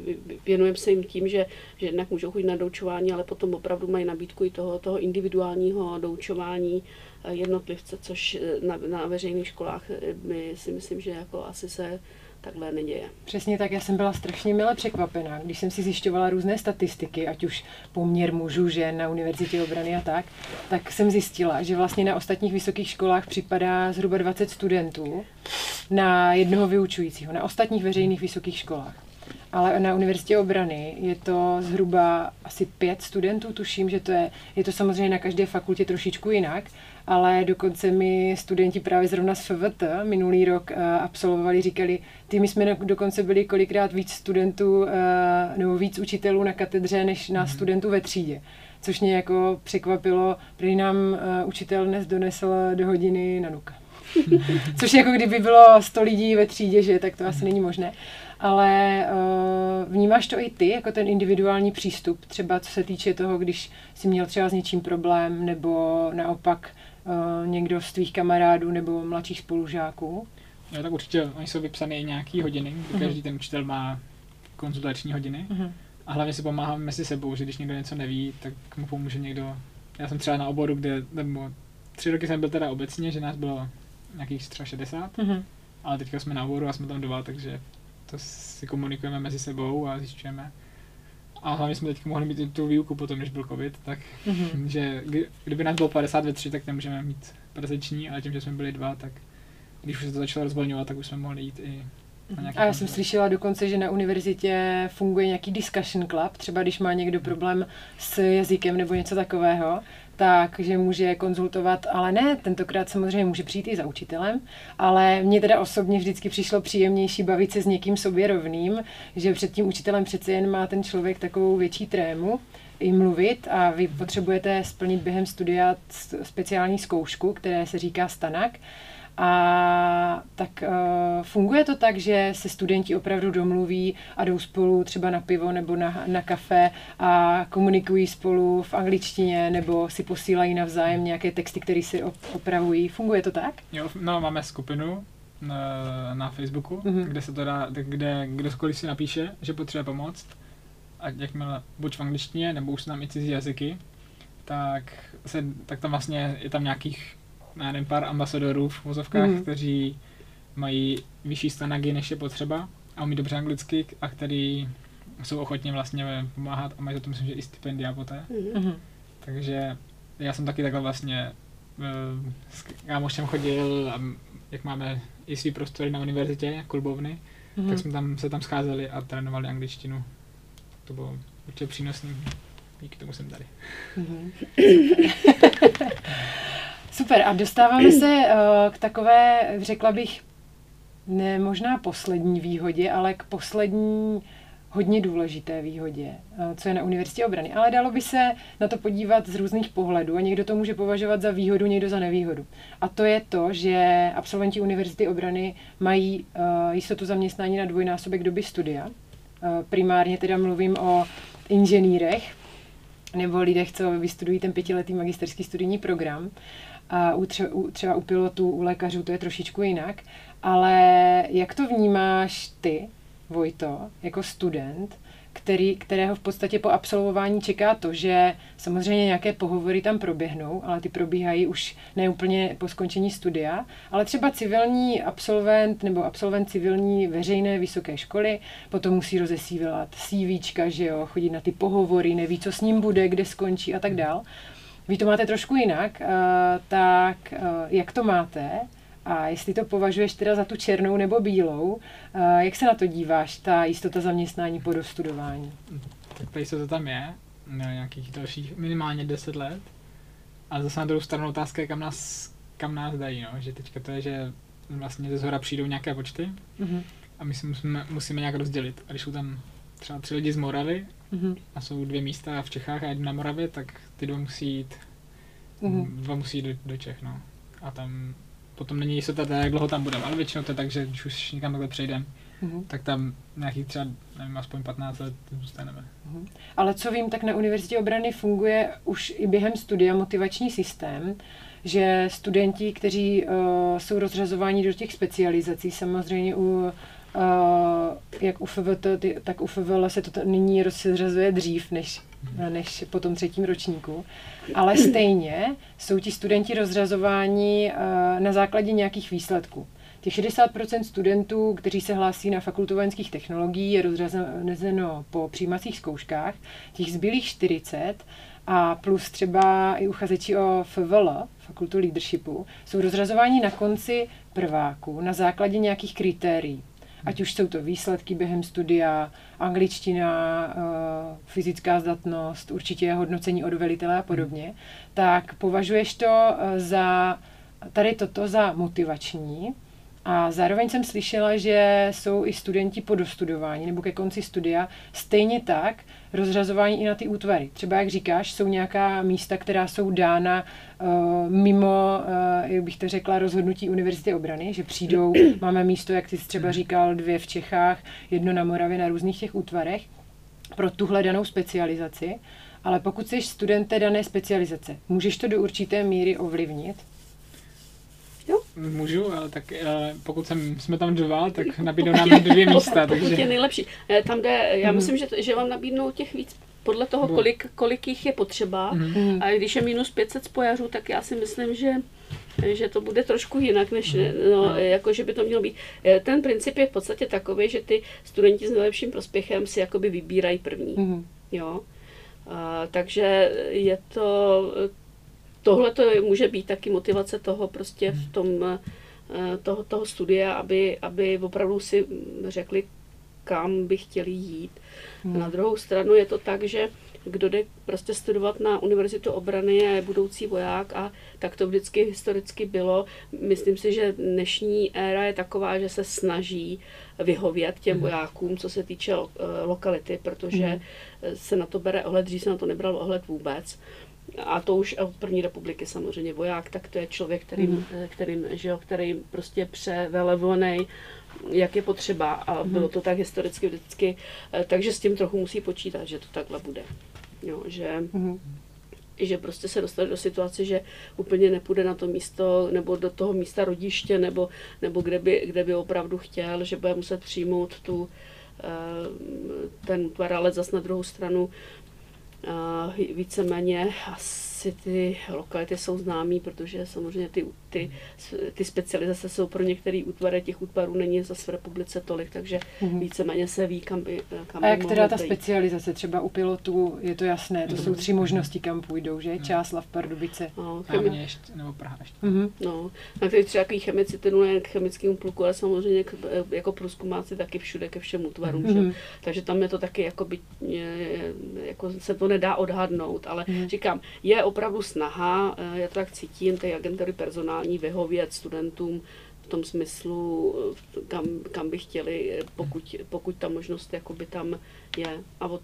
B: věnujeme se jim tím, že, že jednak můžou chodit na doučování, ale potom opravdu mají nabídku i toho, toho individuálního doučování eh, jednotlivce, což eh, na, na veřejných školách eh, my si myslím, že jako asi se takhle neděje.
A: Přesně tak, já jsem byla strašně mile překvapená, když jsem si zjišťovala různé statistiky, ať už poměr mužů, žen na univerzitě obrany a tak, tak jsem zjistila, že vlastně na ostatních vysokých školách připadá zhruba 20 studentů na jednoho vyučujícího, na ostatních veřejných vysokých školách. Ale na univerzitě obrany je to zhruba asi pět studentů, tuším, že to je, je to samozřejmě na každé fakultě trošičku jinak, ale dokonce mi studenti právě zrovna z FVT minulý rok uh, absolvovali, říkali, ty my jsme dokonce byli kolikrát víc studentů uh, nebo víc učitelů na katedře, než na mm. studentů ve třídě. Což mě jako překvapilo, protože nám uh, učitel dnes donesl do hodiny na nuka. Což jako kdyby bylo 100 lidí ve třídě, že tak to asi není možné. Ale uh, vnímáš to i ty, jako ten individuální přístup, třeba co se týče toho, když jsi měl třeba s něčím problém, nebo naopak někdo z tvých kamarádů nebo mladších spolužáků?
C: Jo, tak určitě oni jsou vypsané i nějaký hodiny, kdy každý ten učitel má konzultační hodiny. Uh-huh. A hlavně si pomáháme mezi sebou, že když někdo něco neví, tak mu pomůže někdo. Já jsem třeba na oboru, kde, nebo tři roky jsem byl teda obecně, že nás bylo nějakých třeba 60, uh-huh. ale teďka jsme na oboru a jsme tam dva, takže to si komunikujeme mezi sebou a zjišťujeme. A hlavně jsme teď mohli mít i tu výuku potom, když byl covid, tak mm-hmm. že kdyby nás bylo 50 ve 3, tak nemůžeme mít prezenční, ale tím, že jsme byli dva, tak když už se to začalo rozvolňovat, tak už jsme mohli jít i
A: A já jsem slyšela dokonce, že na univerzitě funguje nějaký discussion club, třeba když má někdo problém s jazykem nebo něco takového, tak, že může konzultovat, ale ne, tentokrát samozřejmě může přijít i za učitelem, ale mně teda osobně vždycky přišlo příjemnější bavit se s někým sobě rovným, že před tím učitelem přece jen má ten člověk takovou větší trému i mluvit a vy potřebujete splnit během studia speciální zkoušku, které se říká stanak, a tak uh, funguje to tak, že se studenti opravdu domluví a jdou spolu třeba na pivo nebo na, na kafe a komunikují spolu v angličtině nebo si posílají navzájem nějaké texty, které si opravují. Funguje to tak?
C: Jo, no máme skupinu na, na Facebooku, mm-hmm. kde se to dá, kde kdokoliv si napíše, že potřebuje pomoct, a jakmile buď v angličtině, nebo už tam i cizí jazyky, tak, se, tak tam vlastně je tam nějakých já nevím, pár ambasadorů v vozovkách, mm. kteří mají vyšší stanagy, než je potřeba a umí dobře anglicky a který jsou ochotně vlastně pomáhat a mají za to myslím, že i stipendia poté. Mm. Takže já jsem taky takhle vlastně uh, s kámošem chodil a jak máme i svý prostory na univerzitě, klubovny, mm. tak jsme tam se tam scházeli a trénovali angličtinu. To bylo určitě přínosné. Díky tomu jsem tady. Mm.
A: Super, a dostáváme se uh, k takové, řekla bych, ne možná poslední výhodě, ale k poslední hodně důležité výhodě, uh, co je na Univerzitě obrany. Ale dalo by se na to podívat z různých pohledů a někdo to může považovat za výhodu, někdo za nevýhodu. A to je to, že absolventi Univerzity obrany mají uh, jistotu zaměstnání na dvojnásobek doby studia. Uh, primárně teda mluvím o inženýrech, nebo lidech, co vystudují ten pětiletý magisterský studijní program. A u tře- u, třeba u pilotů, u lékařů to je trošičku jinak. Ale jak to vnímáš ty, Vojto, jako student, který, kterého v podstatě po absolvování čeká to, že samozřejmě nějaké pohovory tam proběhnou, ale ty probíhají už ne úplně po skončení studia, ale třeba civilní absolvent nebo absolvent civilní veřejné vysoké školy potom musí rozesívat CVčka, že jo, chodit na ty pohovory, neví, co s ním bude, kde skončí a tak dál. Vy to máte trošku jinak, uh, tak uh, jak to máte? A jestli to považuješ teda za tu černou nebo bílou, uh, jak se na to díváš, ta jistota zaměstnání po dostudování?
C: Tak ta jistota tam je, na nějakých dalších minimálně 10 let. A zase na druhou stranu otázka je, kam nás, kam nás dají, no? že teďka to je, že vlastně ze zhora přijdou nějaké počty mm-hmm. a my si musíme, musíme nějak rozdělit. A když jsou tam třeba tři lidi z Moravy mm-hmm. a jsou dvě místa v Čechách a jedna na Moravě, tak ty dva musí jít, mm-hmm. dva musí jít do, do Čech, no. A tam potom není jistota, jak dlouho tam budeme, ale většinou to je tak, že když už někam takhle přejdeme, mm-hmm. tak tam nějakých třeba, nevím, aspoň 15 let zůstaneme. Mm-hmm.
A: Ale co vím, tak na Univerzitě obrany funguje už i během studia motivační systém, že studenti, kteří uh, jsou rozřazováni do těch specializací, samozřejmě u Uh, jak u FVT, tak u FVL se to nyní rozřazuje dřív než, než po tom třetím ročníku. Ale stejně jsou ti studenti rozřazováni uh, na základě nějakých výsledků. Těch 60% studentů, kteří se hlásí na fakultu vojenských technologií, je rozřazeno po přijímacích zkouškách. Těch zbylých 40 a plus třeba i uchazeči o FVL, fakultu leadershipu, jsou rozřazováni na konci prváku na základě nějakých kritérií ať už jsou to výsledky během studia, angličtina, eh, fyzická zdatnost, určitě hodnocení od velitele a podobně, tak považuješ to eh, za tady toto za motivační? A zároveň jsem slyšela, že jsou i studenti po dostudování nebo ke konci studia stejně tak rozřazování i na ty útvary. Třeba, jak říkáš, jsou nějaká místa, která jsou dána uh, mimo, uh, jak bych to řekla, rozhodnutí Univerzity obrany, že přijdou, máme místo, jak ty jsi třeba říkal, dvě v Čechách, jedno na Moravě, na různých těch útvarech, pro tuhle danou specializaci. Ale pokud jsi student té dané specializace, můžeš to do určité míry ovlivnit?
B: Jo?
C: Můžu, ale tak uh, pokud jsem, jsme tam dva, tak nabídnou nám dvě místa.
B: takže... je nejlepší. Eh, tam, jde, já mm. myslím, že, že vám nabídnou těch víc podle toho, kolik, kolik jich je potřeba. Mm. A když je minus 500 spojařů, tak já si myslím, že že to bude trošku jinak, než mhm. no, jako, že by to mělo být. Eh, ten princip je v podstatě takový, že ty studenti s nejlepším prospěchem si jakoby vybírají první. Mm. Jo? A, takže je to tohle to může být taky motivace toho prostě v tom, toho, toho studia, aby, aby opravdu si řekli, kam by chtěli jít. Hmm. Na druhou stranu je to tak, že kdo jde prostě studovat na Univerzitu obrany je budoucí voják a tak to vždycky historicky bylo. Myslím si, že dnešní éra je taková, že se snaží vyhovět těm hmm. vojákům, co se týče eh, lokality, protože hmm. se na to bere ohled, dřív se na to nebral ohled vůbec. A to už od první republiky samozřejmě voják, tak to je člověk, kterým, mm. kterým, že jo, který prostě převelevovaný jak je potřeba a bylo to tak historicky vždycky, eh, takže s tím trochu musí počítat, že to takhle bude. Jo, že, mm-hmm. že prostě se dostane do situace, že úplně nepůjde na to místo nebo do toho místa rodiště nebo, nebo kde, by, kde by opravdu chtěl, že bude muset přijmout tu, eh, ten tvar, ale zase na druhou stranu eh, víceméně asi ty lokality jsou známé, protože samozřejmě ty, ty, ty specializace jsou pro některé útvary, těch útvarů není zase v republice tolik, takže mm-hmm. víceméně se ví, kam by kam
A: A jak teda ta specializace, třeba u pilotů, je to jasné, to mm-hmm. jsou tři možnosti, kam půjdou, že? Mm-hmm. Čáslav, Pardubice.
C: No, chemi... ještě, nebo Praha ještě.
B: Mm-hmm. No, na který třeba takový chemici trénuje k chemickému pluku, ale samozřejmě k, jako průzkumáci taky všude ke všem útvarům, mm-hmm. že? Takže tam je to taky jako, by, jako se to nedá odhadnout, ale mm-hmm. říkám, je opravdu snaha, eh, já to tak cítím, ty agentury personální vyhovět studentům v tom smyslu, eh, kam, kam by chtěli, eh, pokud, pokud ta možnost jakoby tam je. A od,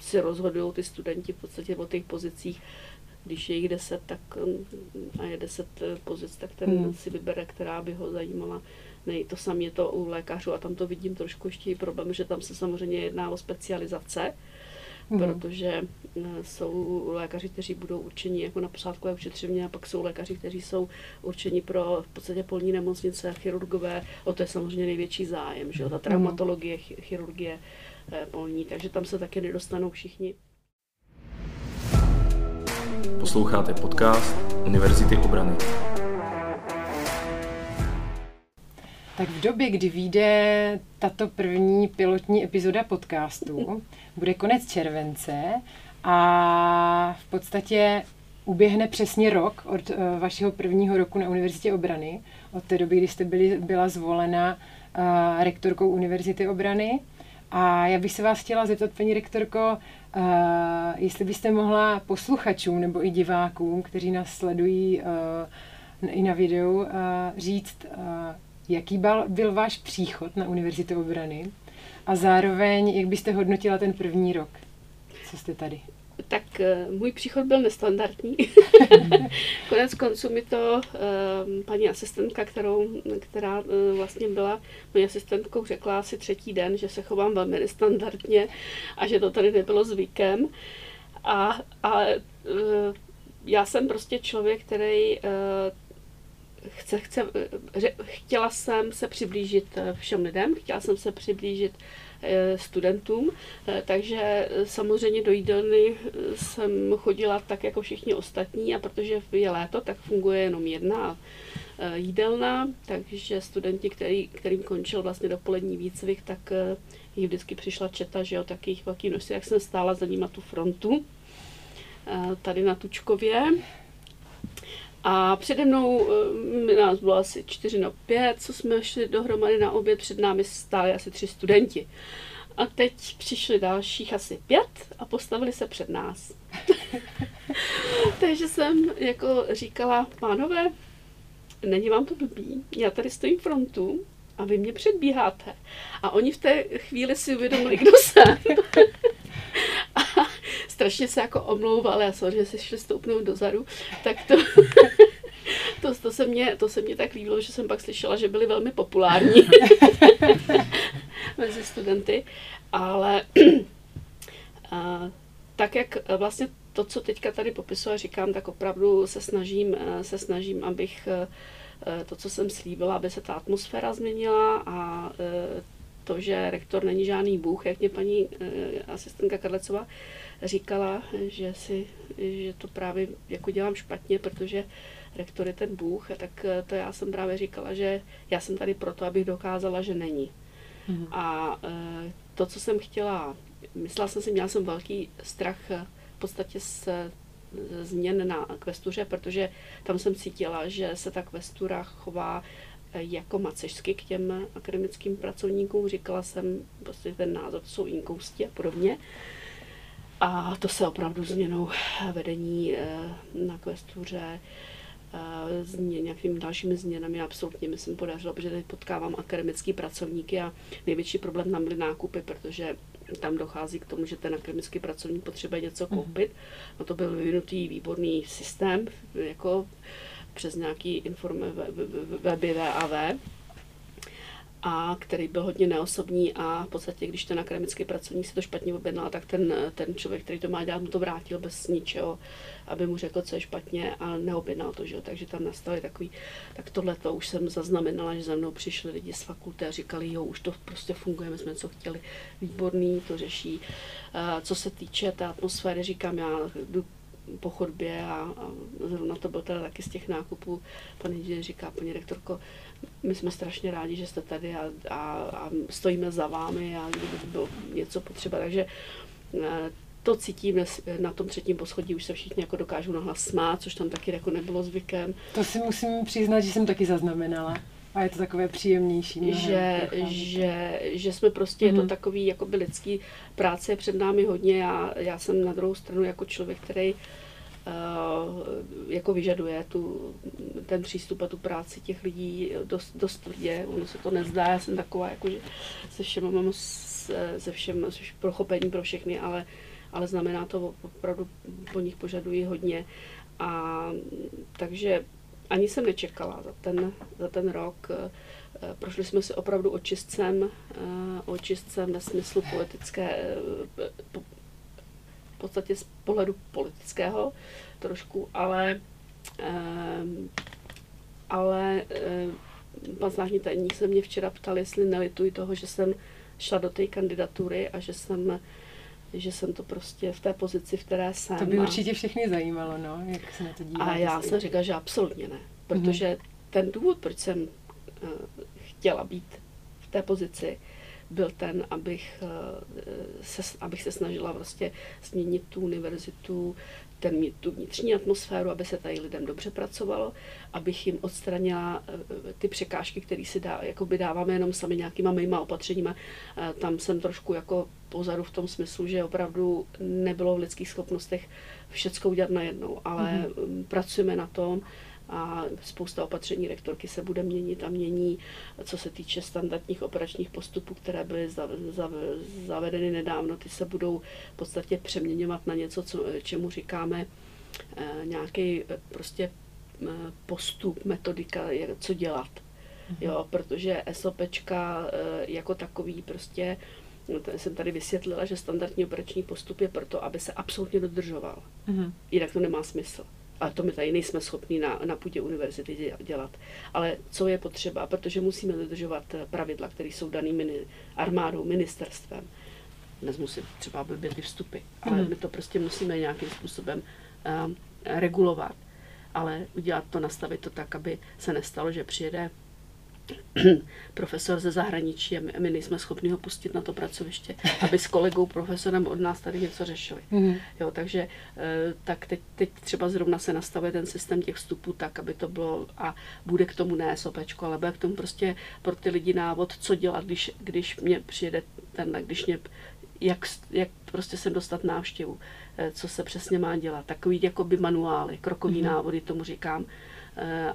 B: si rozhodují ty studenti v podstatě o těch pozicích, když je jich deset, tak a je deset pozic, tak ten hmm. si vybere, která by ho zajímala. Nej, to samé je to u lékařů a tam to vidím trošku ještě problém, že tam se samozřejmě jedná o specializace, mm. protože eh, jsou lékaři, kteří budou určeni jako na pořádkové ošetřovně a pak jsou lékaři, kteří jsou určeni pro v podstatě polní nemocnice, chirurgové, o to je samozřejmě největší zájem, že jo, ta mhm. traumatologie, chirurgie eh, polní, takže tam se taky nedostanou všichni.
D: Posloucháte podcast Univerzity obrany.
A: Tak v době, kdy vyjde tato první pilotní epizoda podcastu, bude konec července a v podstatě uběhne přesně rok od uh, vašeho prvního roku na Univerzitě obrany, od té doby, kdy jste byli, byla zvolena uh, rektorkou Univerzity obrany. A já bych se vás chtěla zeptat, paní rektorko, uh, jestli byste mohla posluchačům nebo i divákům, kteří nás sledují uh, i na videu, říct, jaký byl, váš příchod na Univerzitu obrany a zároveň, jak byste hodnotila ten první rok, co jste tady?
B: Tak eh, můj příchod byl nestandardní. Konec konců mi to um, paní asistentka, kterou, která uh, vlastně byla mojí asistentkou, řekla asi třetí den, že se chovám velmi nestandardně a že to tady nebylo zvykem. A, a uh, já jsem prostě člověk, který uh, chce, chce, chtěla jsem se přiblížit eh, všem lidem, chtěla jsem se přiblížit eh, studentům, eh, takže samozřejmě do jídelny jsem chodila tak jako všichni ostatní a protože je léto, tak funguje jenom jedna jídelna, takže studenti, který, kterým končil vlastně dopolední výcvik, tak jich vždycky přišla četa, že jo, takých velký množství, jak jsem stála za nima tu frontu, tady na Tučkově. A přede mnou eh, nás bylo asi čtyři na pět, co jsme šli dohromady na oběd, před námi stáli asi tři studenti. A teď přišli dalších asi pět a postavili se před nás. Takže jsem jako říkala, pánové, není vám to blbý, já tady stojím frontu a vy mě předbíháte. A oni v té chvíli si uvědomili, kdo jsem. a strašně se jako omlouvali a samozřejmě si šli stoupnout dozadu, tak to, to, to, se mě, to se mě tak líbilo, že jsem pak slyšela, že byli velmi populární mezi studenty, ale a, tak jak vlastně to, co teďka tady popisuji a říkám, tak opravdu se snažím, se snažím, abych to, co jsem slíbila, aby se ta atmosféra změnila a to, že rektor není žádný bůh, jak mě paní asistentka Karlecová říkala, že, si, že to právě jako dělám špatně, protože rektor je ten Bůh, tak eh, to já jsem právě říkala, že já jsem tady proto, abych dokázala, že není. Mm. A eh, to, co jsem chtěla, myslela jsem si, měla jsem velký strach eh, v podstatě z změn na kvestuře, protože tam jsem cítila, že se ta kvestura chová jako macežsky k těm akademickým pracovníkům. Říkala jsem prostě ten názor, jsou inkousti a podobně. A to se opravdu změnou vedení eh, na kvestuře, eh, změn, nějakými dalšími změnami absolutně mi se podařilo, protože teď potkávám akademický pracovníky a největší problém tam byly nákupy, protože tam dochází k tomu, že ten akademický pracovník potřebuje něco mhm. koupit. No to byl vyvinutý výborný systém, jako přes nějaký informe weby VAV, a který byl hodně neosobní a v podstatě, když ten akademický pracovník si to špatně objednal, tak ten, ten člověk, který to má dělat, mu to vrátil bez ničeho, aby mu řekl, co je špatně a neobjednal to, že? takže tam nastaly takový, tak tohle to už jsem zaznamenala, že za mnou přišli lidi z fakulty a říkali, jo, už to prostě funguje, my jsme co chtěli, výborný, to řeší. Co se týče té atmosféry, říkám, já jdu po chodbě a, a zrovna to byl teda taky z těch nákupů. Pan inženýr říká, paní rektorko, my jsme strašně rádi, že jste tady a, a, a stojíme za vámi a kdyby bylo něco potřeba. Takže eh, to cítím na tom třetím poschodí, už se všichni jako dokážou nahlas smát, což tam taky jako nebylo zvykem.
A: To si musím přiznat, že jsem taky zaznamenala. A je to takové příjemnější.
B: Mnohem, že, že, že jsme prostě, mm-hmm. je to mhm. takový jako by lidský práce je před námi hodně. Já, já jsem na druhou stranu jako člověk, který uh, jako vyžaduje tu, ten přístup a tu práci těch lidí dost, dost tvrdě. Ono se to nezdá, já jsem taková, jako, že se všem mám se, se všem, se všem prochopení pro všechny, ale, ale znamená to opravdu, po nich požadují hodně. A takže ani jsem nečekala za ten, za ten rok. Eh, prošli jsme si opravdu očistcem, eh, očistcem ve smyslu politické, eh, v podstatě z pohledu politického trošku, ale, ale pan zvláštní tajemník se mě včera ptal, jestli nelituji toho, že jsem šla do té kandidatury a že jsem že jsem to prostě v té pozici, v které jsem.
A: To by určitě všechny zajímalo, no, jak se na to díváte.
B: A já jsem říkala, že absolutně ne, protože mm-hmm. ten důvod, proč jsem uh, chtěla být v té pozici, byl ten, abych, uh, se, abych se snažila vlastně změnit tu univerzitu, ten tu vnitřní atmosféru, aby se tady lidem dobře pracovalo, abych jim odstranila uh, ty překážky, které si dá, jako by dáváme jenom sami nějakýma mýma opatřeníma. Uh, tam jsem trošku jako pozadu v tom smyslu, že opravdu nebylo v lidských schopnostech všecko udělat najednou, ale mm-hmm. pracujeme na tom a spousta opatření rektorky se bude měnit a mění, co se týče standardních operačních postupů, které byly zavedeny nedávno, ty se budou v podstatě přeměňovat na něco, co, čemu říkáme eh, nějaký eh, prostě eh, postup, metodika, co dělat. Mm-hmm. Jo, protože SOPčka jako takový prostě No, jsem tady vysvětlila, že standardní operační postup je proto, aby se absolutně dodržoval. Mm-hmm. Jinak to nemá smysl. Ale to my tady nejsme schopni na, na půdě univerzity dělat. Ale co je potřeba, protože musíme dodržovat pravidla, které jsou daný mini, armádou, ministerstvem. Dnes musí třeba, aby byly vstupy, ale mm. my to prostě musíme nějakým způsobem uh, regulovat. Ale udělat to, nastavit to tak, aby se nestalo, že přijede profesor ze zahraničí a my, my nejsme schopni ho pustit na to pracoviště, aby s kolegou profesorem od nás tady něco řešili. Mm. Jo, takže eh, tak teď, teď třeba zrovna se nastavuje ten systém těch vstupů tak, aby to bylo a bude k tomu ne sopečko, ale bude k tomu prostě pro ty lidi návod, co dělat, když, když mě přijede tenhle, když mě, jak, jak prostě se dostat návštěvu, eh, co se přesně má dělat. Takový jakoby manuály, krokový mm. návody tomu říkám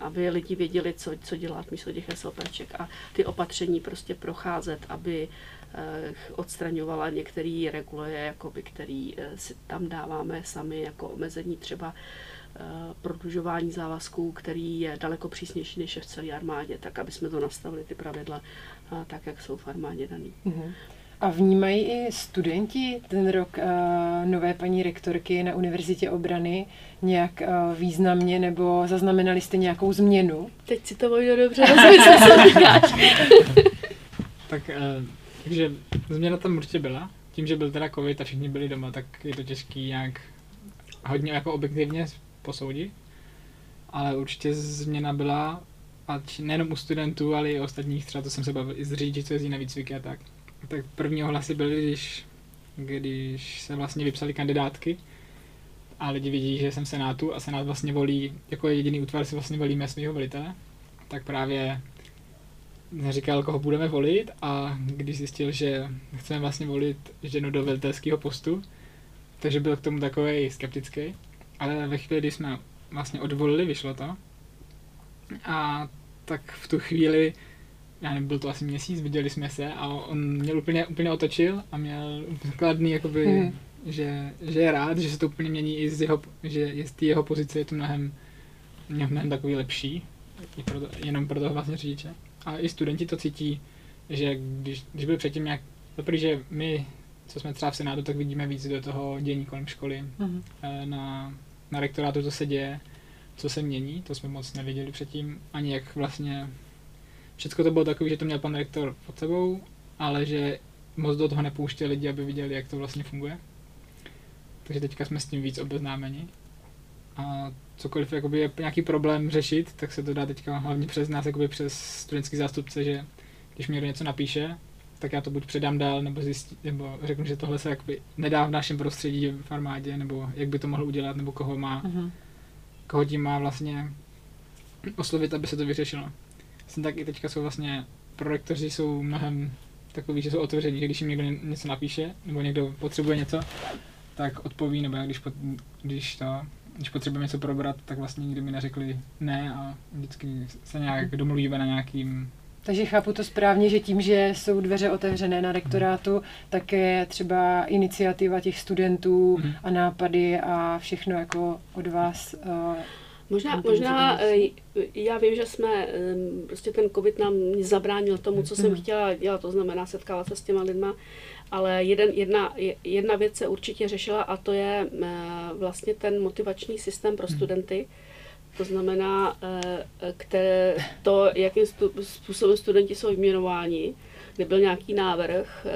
B: aby lidi věděli, co, co dělat místo těch SLPček a ty opatření prostě procházet, aby eh, odstraňovala některé regule, jakoby, který eh, si tam dáváme sami jako omezení třeba prodlužování závazků, který je daleko přísnější než je v celé armádě, tak aby jsme to nastavili ty pravidla tak, jak jsou v armádě daný. Mm-hmm.
A: A vnímají i studenti ten rok uh, nové paní rektorky na Univerzitě obrany nějak uh, významně, nebo zaznamenali jste nějakou změnu?
B: Teď si to možná dobře rozmyslel, co říkáš.
C: tak, uh, takže změna tam určitě byla. Tím, že byl teda covid a všichni byli doma, tak je to těžký nějak hodně jako objektivně posoudit. Ale určitě změna byla, ať nejenom u studentů, ale i ostatních, třeba to jsem se bavil i s řidiči, co jezdí na výcviky a tak tak první ohlasy byly, když, když se vlastně vypsali kandidátky a lidi vidí, že jsem Senátu a Senát vlastně volí, jako jediný útvar si vlastně volíme svého velitele, tak právě říkal, koho budeme volit a když zjistil, že chceme vlastně volit ženu do velitelského postu, takže byl k tomu takový skeptický. Ale ve chvíli, kdy jsme vlastně odvolili, vyšlo to. A tak v tu chvíli, já nevím, byl to asi měsíc, viděli jsme se a on měl úplně, úplně otočil a měl kladný, jakoby, mm. že, že, je rád, že se to úplně mění i z jeho, že je z té jeho pozice je to mnohem, mnohem takový lepší, i proto, jenom pro toho vlastně řidiče. A i studenti to cítí, že když, když byl předtím nějak, dobrý, že my, co jsme třeba v Senátu, tak vidíme víc do toho dění kolem školy, mm. na, na rektorátu, co se děje, co se mění, to jsme moc neviděli předtím, ani jak vlastně všechno to bylo takové, že to měl pan rektor pod sebou, ale že moc do toho nepouštěl lidi, aby viděli, jak to vlastně funguje. Takže teďka jsme s tím víc obeznámeni. A cokoliv jakoby je nějaký problém řešit, tak se to dá teďka hlavně přes nás, jakoby přes studentský zástupce, že když mi někdo něco napíše, tak já to buď předám dál, nebo, zjistí, nebo řeknu, že tohle se jakoby nedá v našem prostředí v armádě, nebo jak by to mohl udělat, nebo koho má, uh-huh. koho tím má vlastně oslovit, aby se to vyřešilo. Jsem tak i teďka jsou vlastně prorektoři jsou mnohem takový, že jsou otevření, že když jim někdo něco napíše, nebo někdo potřebuje něco, tak odpoví, nebo když, pot, když to, když potřebujeme něco probrat, tak vlastně nikdy mi neřekli ne a vždycky se nějak domluvíme na nějakým
A: takže chápu to správně, že tím, že jsou dveře otevřené na rektorátu, tak je třeba iniciativa těch studentů mm. a nápady a všechno jako od vás. Uh,
B: možná, možná eh, já vím, že jsme, prostě ten covid nám zabránil tomu, co jsem mm. chtěla dělat, to znamená setkávat se s těma lidma, ale jeden, jedna, jedna věc se určitě řešila a to je eh, vlastně ten motivační systém pro mhm. studenty, to znamená, eh, které, to, jakým způsobem studenti jsou vyměnováni, kde byl nějaký návrh.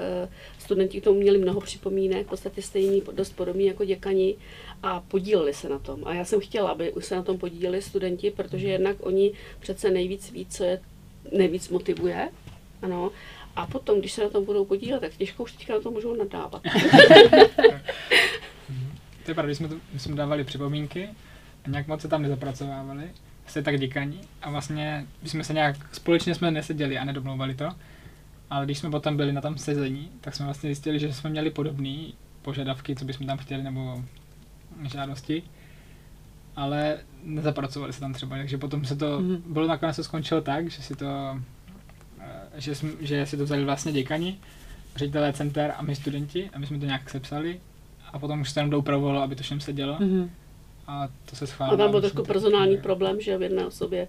B: Studenti k tomu měli mnoho připomínek, v podstatě stejný, dost podobný jako děkani a podíleli se na tom. A já jsem chtěla, aby už se na tom podíleli studenti, protože jednak oni přece nejvíc ví, co je nejvíc motivuje. Ano. A potom, když se na tom budou podílet, tak těžko už teďka na to můžou nadávat.
C: to je pravda, když jsme, to, my jsme dávali připomínky, nějak moc se tam nezapracovávali, se tak děkaní a vlastně, když jsme se nějak, společně jsme neseděli a nedomlouvali to, ale když jsme potom byli na tom sezení, tak jsme vlastně zjistili, že jsme měli podobné požadavky, co bychom tam chtěli, nebo žádosti, ale nezapracovali se tam třeba, takže potom se to, mm-hmm. bylo nakonec se skončilo tak, že si to, eh, že, jsme, že si to vzali vlastně děkani, ředitelé center a my studenti a my jsme to nějak sepsali a potom už se tam doupravovalo, aby to všem se dělo. Mm-hmm a to se schválilo.
B: A tam byl trošku personální problém, že v jedné osobě.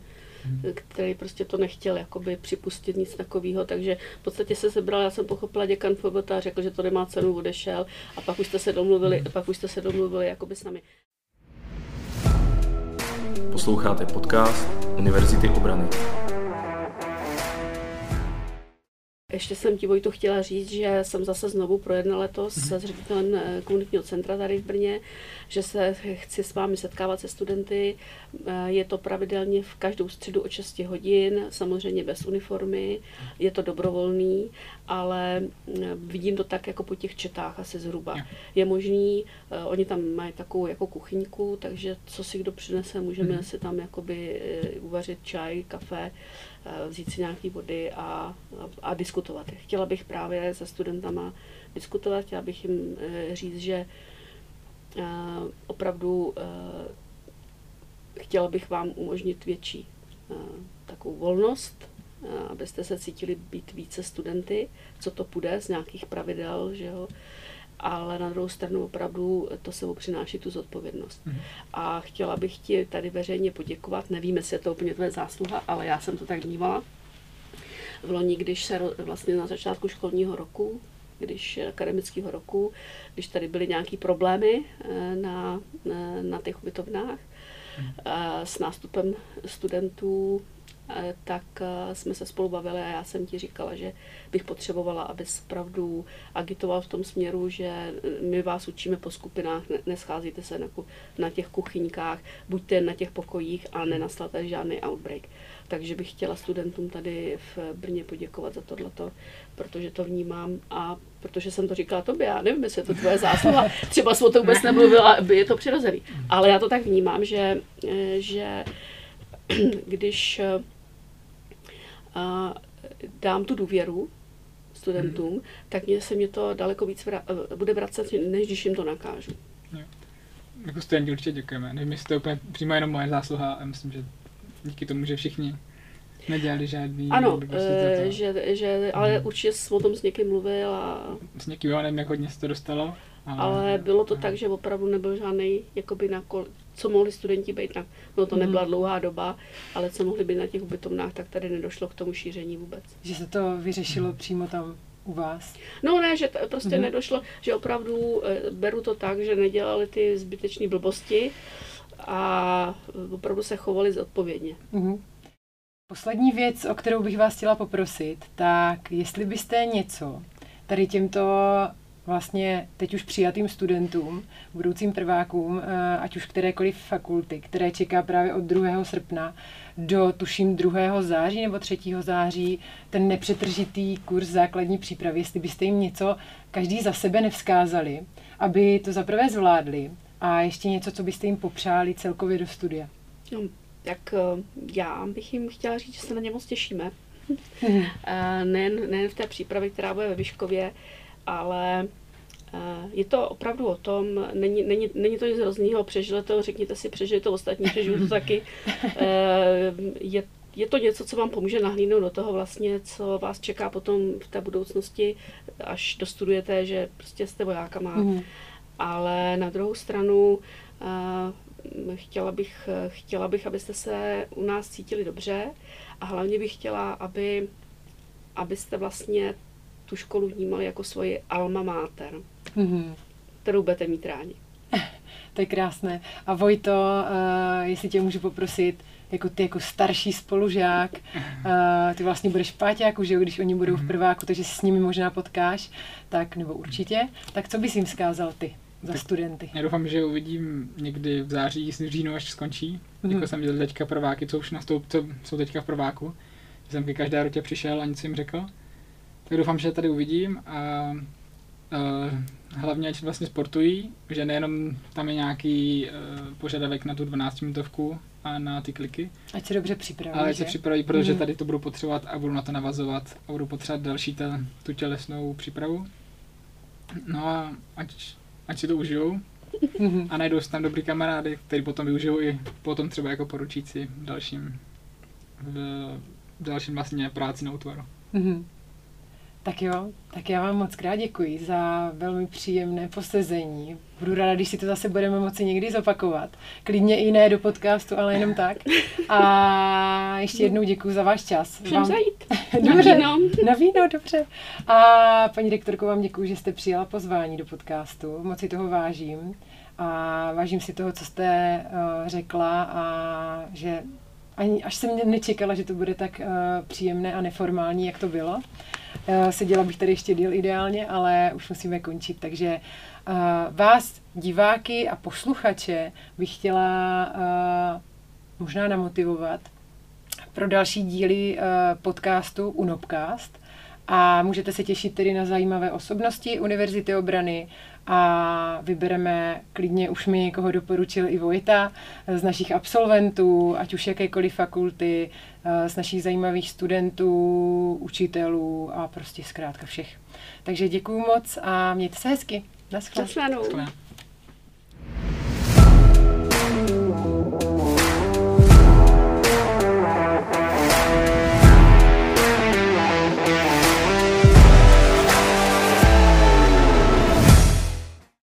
B: Který prostě to nechtěl jakoby připustit nic takového, takže v podstatě se sebral, já jsem pochopila děkan FBT a řekl, že to nemá cenu, odešel a pak už jste se domluvili, hmm. pak už jste se domluvili jakoby s námi.
D: Posloucháte podcast Univerzity obrany.
B: Ještě jsem ti, Vojto, chtěla říct, že jsem zase znovu projednala letos mm-hmm. s ředitelem eh, komunitního centra tady v Brně, že se chci s vámi setkávat se studenty. Eh, je to pravidelně v každou středu o 6 hodin, samozřejmě bez uniformy, je to dobrovolný, ale eh, vidím to tak jako po těch četách asi zhruba. Je možný, oni tam mají takovou jako kuchyňku, takže co si kdo přinese, můžeme mm-hmm. si tam jakoby uvařit čaj, kafe, vzít si nějaké vody a, a, a diskutovat. Chtěla bych právě se studentama diskutovat, chtěla bych jim eh, říct, že eh, opravdu chtěla bych vám umožnit větší takovou volnost, abyste se cítili být více studenty, co to půjde z nějakých pravidel, že jo, ale na druhou stranu opravdu to sebou přináší tu zodpovědnost. Mm. A chtěla bych ti tady veřejně poděkovat, nevím, jestli je to úplně tvoje zásluha, ale já jsem to tak vnímala. V loni, když se vlastně na začátku školního roku, když akademického roku, když tady byly nějaké problémy eh, na, na, na těch ubytovnách, mm. s nástupem studentů Eh, tak eh, jsme se spolu bavili a já jsem ti říkala, že bych potřebovala, aby pravdu agitoval v tom směru, že eh, my vás učíme po skupinách, nescházíte se na, na těch kuchyňkách, buďte na těch pokojích a nenastáte žádný outbreak. Takže bych chtěla studentům tady v Brně poděkovat za tohleto, protože to vnímám a protože jsem to říkala tobě, já nevím, jestli je to tvoje zásluha, třeba jsem o to vůbec nemluvila, by je to přirozený. Ale já to tak vnímám, že, že když a dám tu důvěru studentům, hmm. tak mě se mě to daleko víc vra- eh, bude vracet, než když jim to nakážu.
C: Jo. Jako studenti určitě děkujeme. Nevím, jestli to je úplně přímo jenom moje zásluha a myslím, že díky tomu, že všichni nedělali žádný...
B: Ano, prostě že, že, ale hmm. určitě jsi o tom s někým mluvil a...
C: S někým, nevím, jak hodně se to dostalo.
B: Ale, ale bylo to tak, že opravdu nebyl žádný, jakoby na kol, co mohli studenti být na, no to nebyla dlouhá doba, ale co mohli být na těch ubytovnách, tak tady nedošlo k tomu šíření vůbec.
A: Že se to vyřešilo hmm. přímo tam u vás?
B: No ne, že t- prostě hmm. nedošlo, že opravdu e, beru to tak, že nedělali ty zbytečné blbosti a opravdu se chovali zodpovědně.
A: Hmm. Poslední věc, o kterou bych vás chtěla poprosit, tak jestli byste něco tady těmto vlastně teď už přijatým studentům, budoucím prvákům, eh, ať už kterékoliv fakulty, které čeká právě od 2. srpna do tuším 2. září nebo 3. září ten nepřetržitý kurz základní přípravy, jestli byste jim něco každý za sebe nevzkázali, aby to zaprvé zvládli a ještě něco, co byste jim popřáli celkově do studia.
B: No, tak eh, já bych jim chtěla říct, že se na ně moc těšíme. Hmm. nejen, nejen v té přípravě, která bude ve Vyškově, ale eh, je to opravdu o tom, není, není, není to nic hroznýho, přežili to, řekněte si, přežili to ostatní, přežiju to taky. Eh, je, je to něco, co vám pomůže nahlídnout do toho vlastně, co vás čeká potom v té budoucnosti, až dostudujete, že prostě jste vojákama. Mm. Ale na druhou stranu uh, chtěla bych, chtěla bych, abyste se u nás cítili dobře a hlavně bych chtěla, aby, abyste vlastně tu školu vnímali jako svoji alma mater, mm-hmm. kterou budete mít rádi.
A: to je krásné. A Vojto, uh, jestli tě můžu poprosit, jako ty jako starší spolužák, uh, ty vlastně budeš páťáku, že jo, když oni budou v mhm. prváku, takže se s nimi možná potkáš, tak, nebo určitě, tak co bys jim vzkázal ty za tak studenty?
C: Já doufám, že uvidím někdy v září, v říjnu, až skončí. Mm-hmm. Jako jsem viděl teďka prváky, co už nastoup, co jsou teďka v prváku. Jsem ke každé rotě přišel a nic jim řekl. Tak doufám, že tady uvidím a uh, hlavně ať vlastně sportují, že nejenom tam je nějaký uh, požadavek na tu 12 minutovku a na ty kliky.
A: Ať se dobře připraví.
C: Ale ať se připraví, protože mm. tady to budu potřebovat a budu na to navazovat a budu potřebovat další ta, tu tělesnou přípravu. No a ať, ať si to užijou mm. a najdou si tam dobrý kamarády, který potom využijou i potom třeba jako poručíci v dalším, v, v dalším vlastně práci na útvaru. Mm.
A: Tak jo, tak já vám moc krát děkuji za velmi příjemné posezení. Budu ráda, když si to zase budeme moci někdy zopakovat. Klidně i ne do podcastu, ale jenom tak. A ještě jednou děkuji za váš čas.
B: Můžeme vám... zajít.
A: dobře, na víno. na víno, dobře. A paní rektorko, vám děkuji, že jste přijala pozvání do podcastu. Moc si toho vážím. A vážím si toho, co jste uh, řekla a že ani až jsem nečekala, že to bude tak uh, příjemné a neformální, jak to bylo. Uh, seděla bych tady ještě díl ideálně, ale už musíme končit, takže uh, vás, diváky a posluchače, bych chtěla uh, možná namotivovat pro další díly uh, podcastu Unopcast a můžete se těšit tedy na zajímavé osobnosti Univerzity obrany, a vybereme klidně, už mi někoho doporučil i Vojta, z našich absolventů, ať už jakékoliv fakulty, eh, z našich zajímavých studentů, učitelů a prostě zkrátka všech. Takže děkuji moc a mějte se hezky. Naschle.
B: Naschledanou.